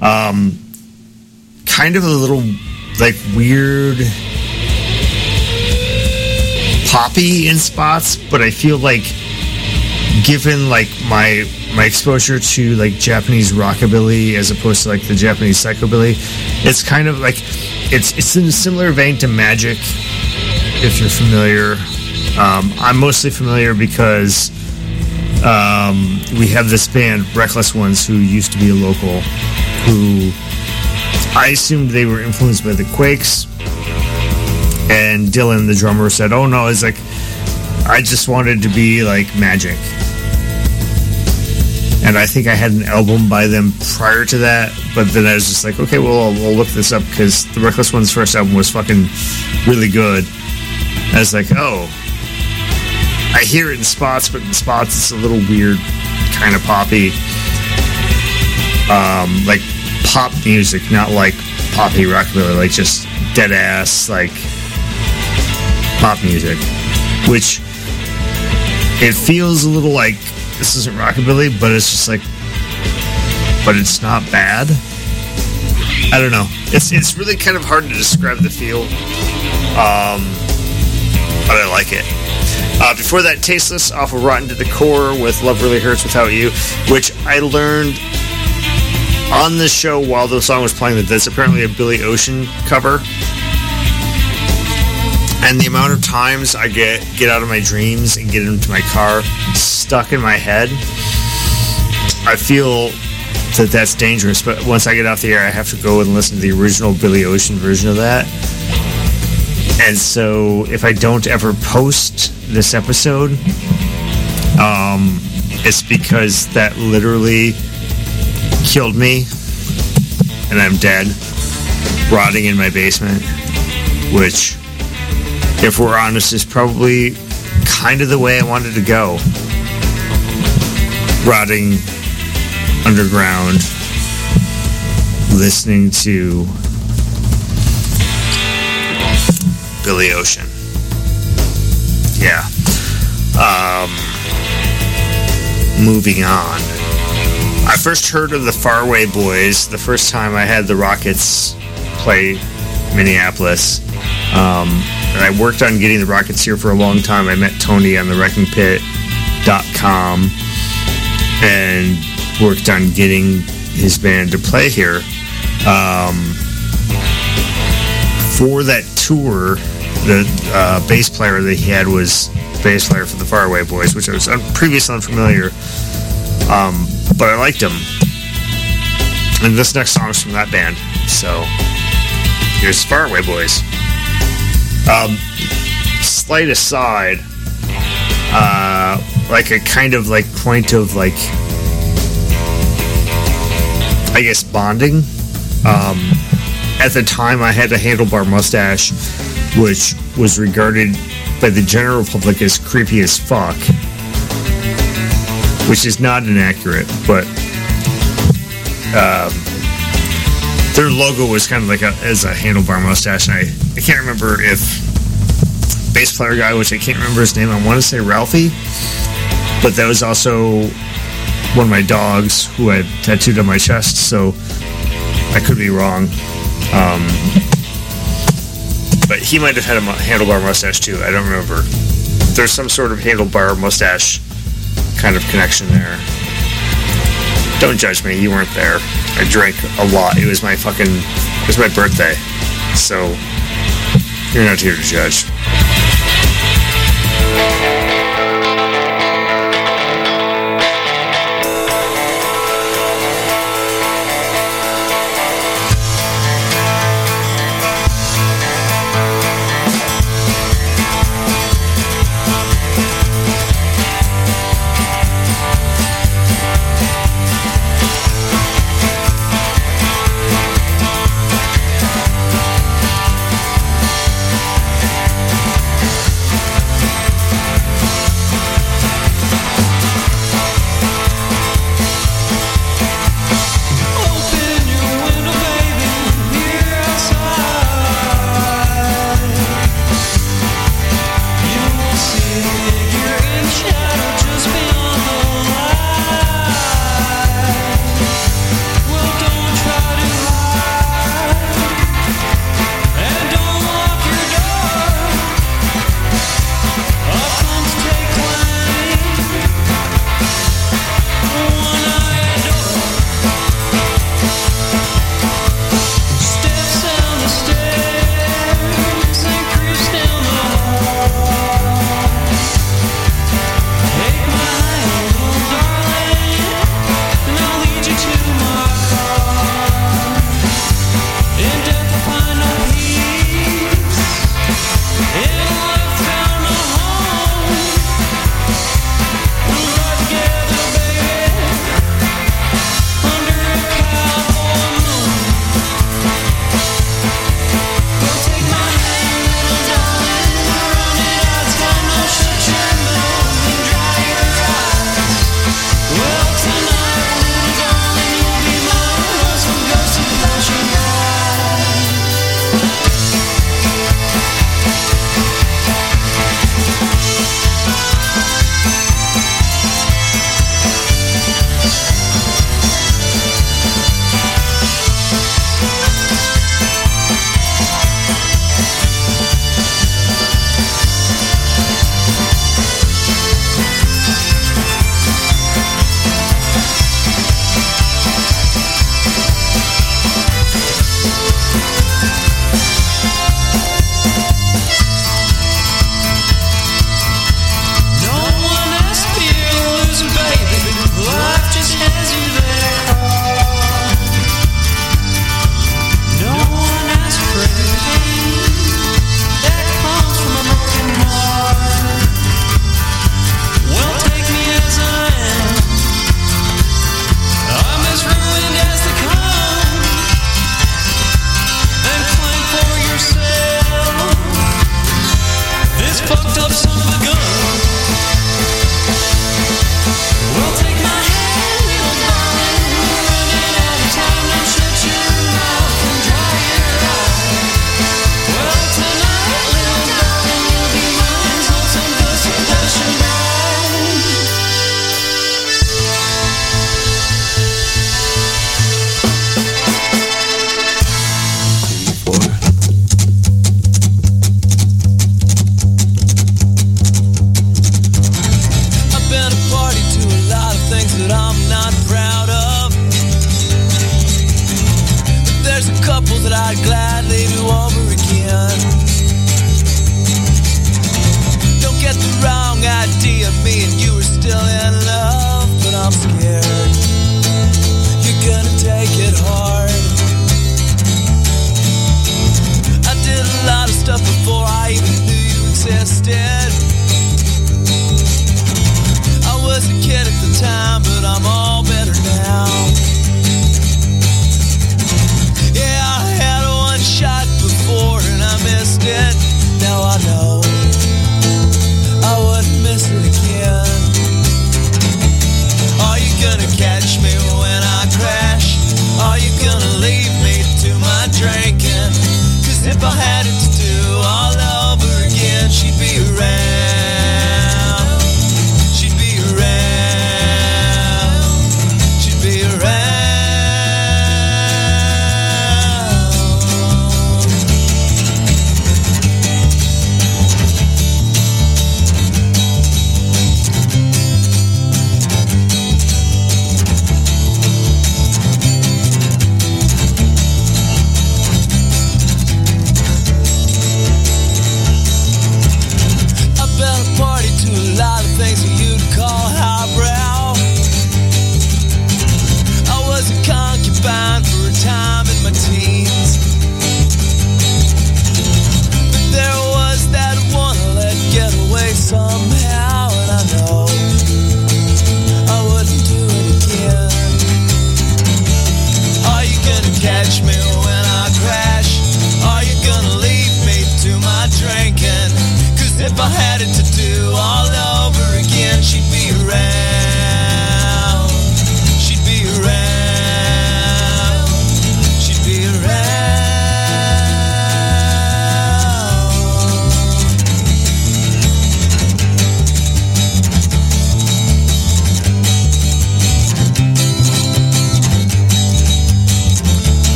Um, kind of a little like weird poppy in spots, but I feel like given like my my exposure to like Japanese rockabilly as opposed to like the Japanese psychobilly, it's kind of like it's it's in a similar vein to Magic. If you're familiar, um, I'm mostly familiar because um, we have this band, Reckless Ones, who used to be a local, who I assumed they were influenced by the Quakes. And Dylan, the drummer, said, "Oh no, it's like I just wanted to be like Magic." And I think I had an album by them prior to that, but then I was just like, okay, well, I'll, I'll look this up because the Reckless One's first album was fucking really good. I was like, oh, I hear it in spots, but in spots it's a little weird, kind of poppy, um, like pop music, not like poppy rockabilly, like just dead ass like pop music, which it feels a little like this isn't rockabilly, but it's just like, but it's not bad. I don't know. It's it's really kind of hard to describe the feel, um, but I like it. Uh, before that, Tasteless off of Rotten to the Core with Love Really Hurts Without You, which I learned on the show while the song was playing that that's apparently a Billy Ocean cover. And the amount of times I get get out of my dreams and get into my car stuck in my head, I feel that that's dangerous. But once I get off the air, I have to go and listen to the original Billy Ocean version of that. And so if I don't ever post this episode, um, it's because that literally killed me and I'm dead, rotting in my basement, which, if we're honest, is probably kind of the way I wanted to go. Rotting underground, listening to Billy Ocean. Yeah. Um, moving on. I first heard of the Faraway Boys the first time I had the Rockets play Minneapolis. Um, and I worked on getting the Rockets here for a long time. I met Tony on the wreckingpit.com and worked on getting his band to play here. Um, for that tour, the uh, bass player that he had was bass player for the Faraway Boys, which I was previously unfamiliar. Um, but I liked him. And this next song is from that band. So here's Faraway Boys. Um, slight aside, uh, like a kind of like point of like, I guess bonding. Um, at the time, I had a handlebar mustache, which was regarded by the general public as creepy as fuck. Which is not inaccurate, but um, their logo was kind of like a, as a handlebar mustache. And I, I can't remember if bass player guy, which I can't remember his name. I want to say Ralphie, but that was also one of my dogs who I tattooed on my chest. So I could be wrong. Um, but he might have had a handlebar mustache too. I don't remember. There's some sort of handlebar mustache kind of connection there. Don't judge me. You weren't there. I drank a lot. It was my fucking. It was my birthday. So you're not here to judge.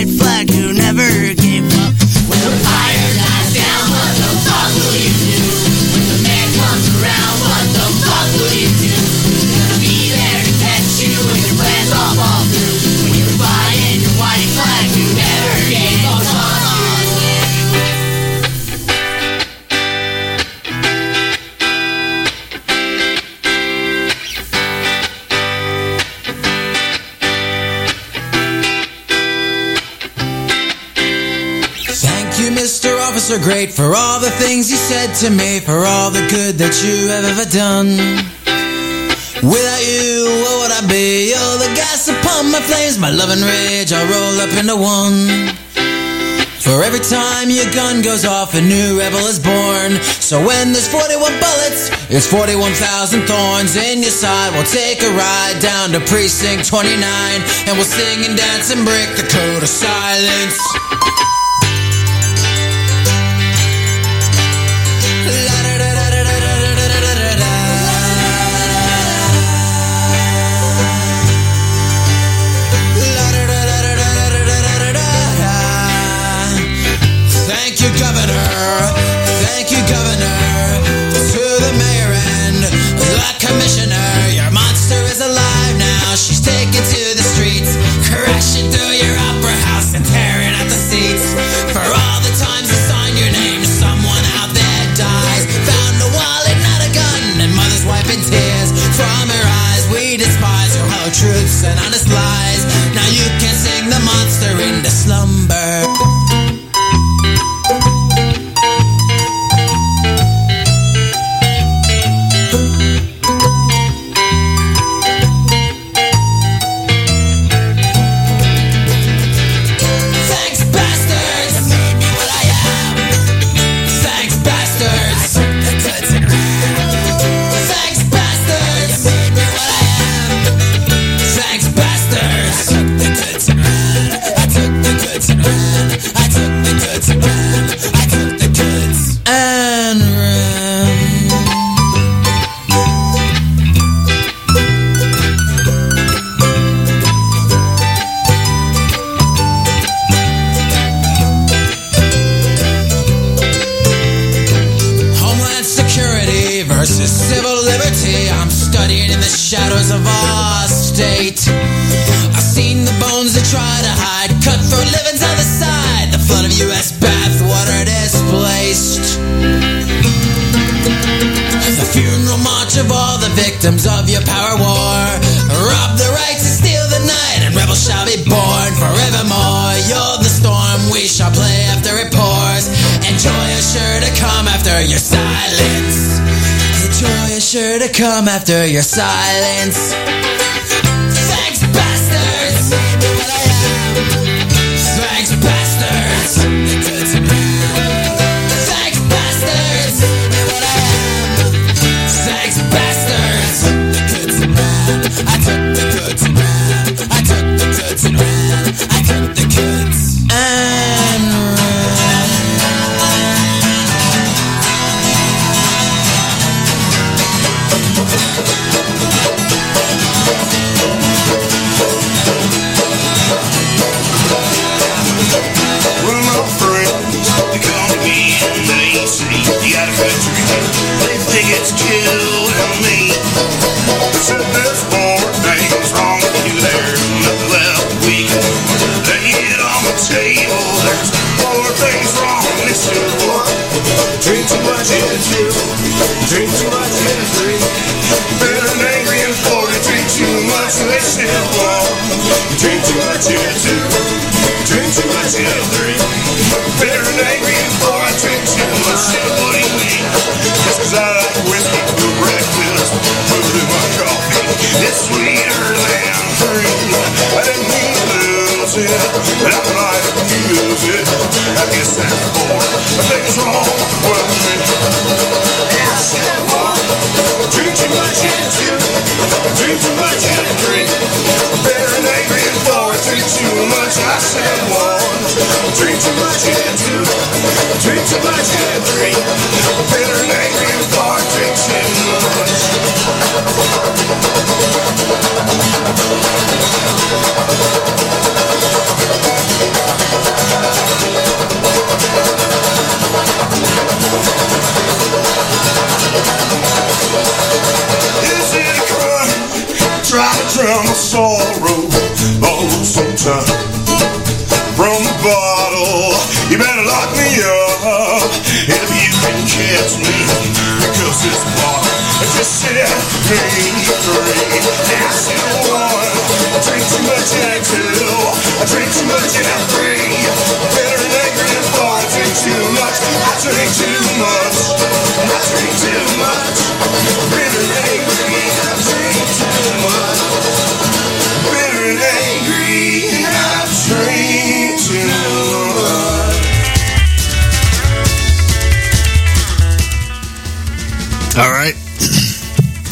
white flag. great for all the things you said to me, for all the good that you have ever done. Without you, what would I be? All the gas upon my flames, my love and rage, I'll roll up into one. For every time your gun goes off, a new rebel is born. So when there's 41 bullets, it's 41,000 thorns in your side. We'll take a ride down to precinct 29, and we'll sing and dance and break the code of silence.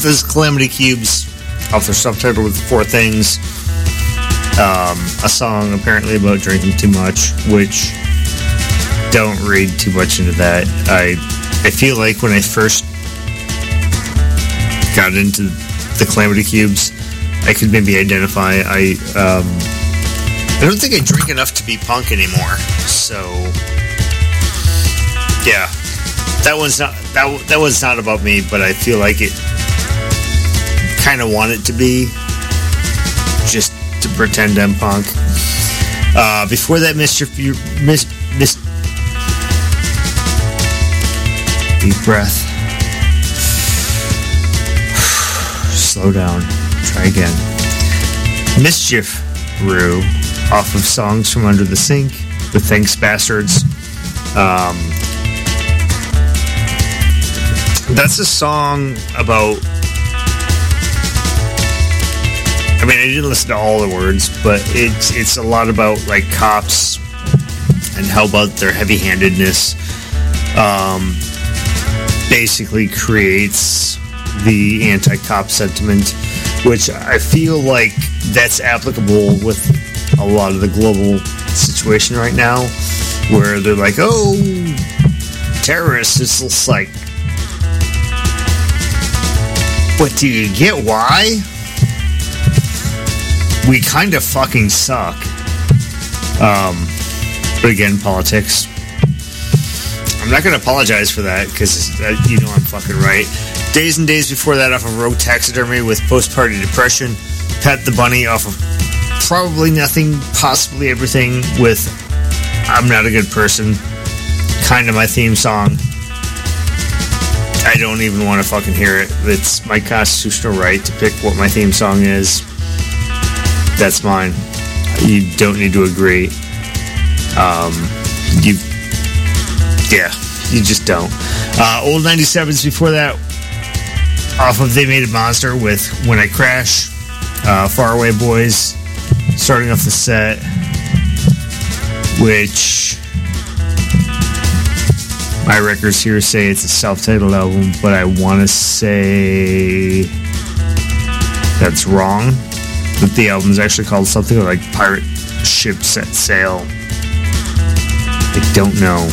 This Calamity Cubes off their subtitle with four things. Um, a song apparently about drinking too much, which don't read too much into that. I I feel like when I first got into the Calamity Cubes, I could maybe identify. I um, I don't think I drink enough to be punk anymore. So yeah, that one's not that that one's not about me, but I feel like it kind of want it to be just to pretend I'm punk. Uh, before that, mischief, you miss miss. Deep breath. Slow down. Try again. Mischief Brew off of Songs from Under the Sink with Thanks Bastards. Um, that's a song about. I mean, I didn't listen to all the words, but it's it's a lot about like cops and how about their heavy-handedness. Um, basically creates the anti-cop sentiment, which I feel like that's applicable with a lot of the global situation right now, where they're like, "Oh, terrorists." It's just like, but do you get why? We kind of fucking suck. Um, but again, politics. I'm not going to apologize for that because uh, you know I'm fucking right. Days and days before that, off of Rogue Taxidermy with Post-Party Depression. Pet the Bunny off of Probably Nothing, Possibly Everything with I'm Not a Good Person. Kind of my theme song. I don't even want to fucking hear it. It's my constitutional right to pick what my theme song is. That's mine. You don't need to agree. Um, you, yeah, you just don't. Uh, old 97s before that, off of They Made a Monster with When I Crash, uh, Faraway Boys, starting off the set, which my records here say it's a self-titled album, but I want to say that's wrong. That the album is actually called something like Pirate Ship Set Sail. I don't know.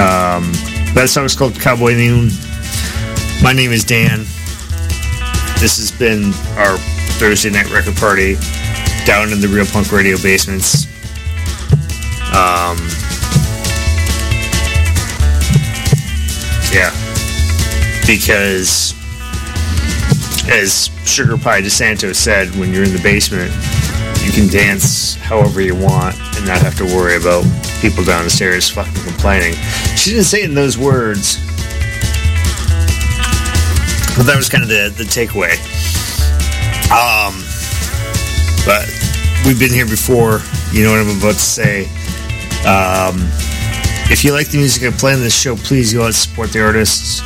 Um, that song's called Cowboy Noon. My name is Dan. This has been our Thursday night record party down in the Real Punk Radio basements. Um, yeah, because as Sugar Pie DeSanto said, when you're in the basement, you can dance however you want and not have to worry about people downstairs fucking complaining. She didn't say it in those words, but that was kind of the, the takeaway. Um, but we've been here before. You know what I'm about to say. Um, if you like the music I play on this show, please go out and support the artists.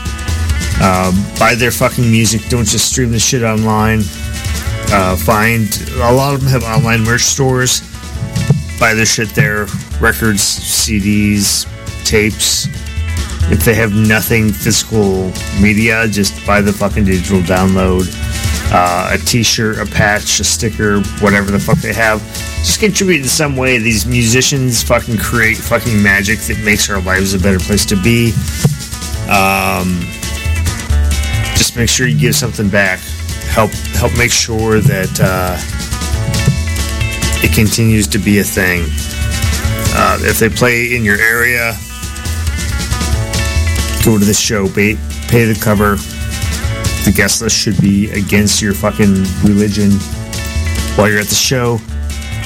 Um, buy their fucking music. Don't just stream the shit online. Uh, find a lot of them have online merch stores. Buy their shit there. Records, CDs, tapes. If they have nothing physical media, just buy the fucking digital download. Uh, a t-shirt, a patch, a sticker, whatever the fuck they have. Just contribute in some way. These musicians fucking create fucking magic that makes our lives a better place to be. Um, just make sure you give something back. Help help make sure that uh, it continues to be a thing. Uh, if they play in your area, go to the show, pay, pay the cover. The guest list should be against your fucking religion. While you're at the show,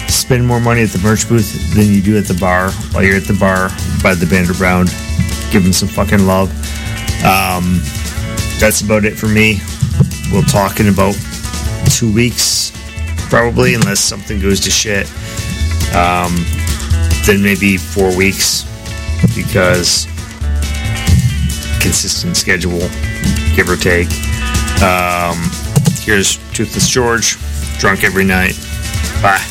spend more money at the merch booth than you do at the bar. While you're at the bar, buy the Bandit Brown. Give them some fucking love. Um, that's about it for me. We'll talk in about two weeks, probably, unless something goes to shit. Um, then maybe four weeks, because consistent schedule, give or take. Um, here's Toothless George, drunk every night. Bye.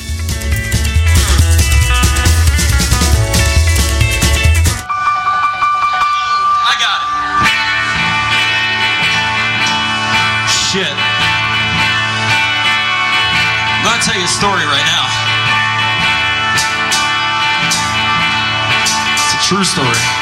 Story right now. It's a true story.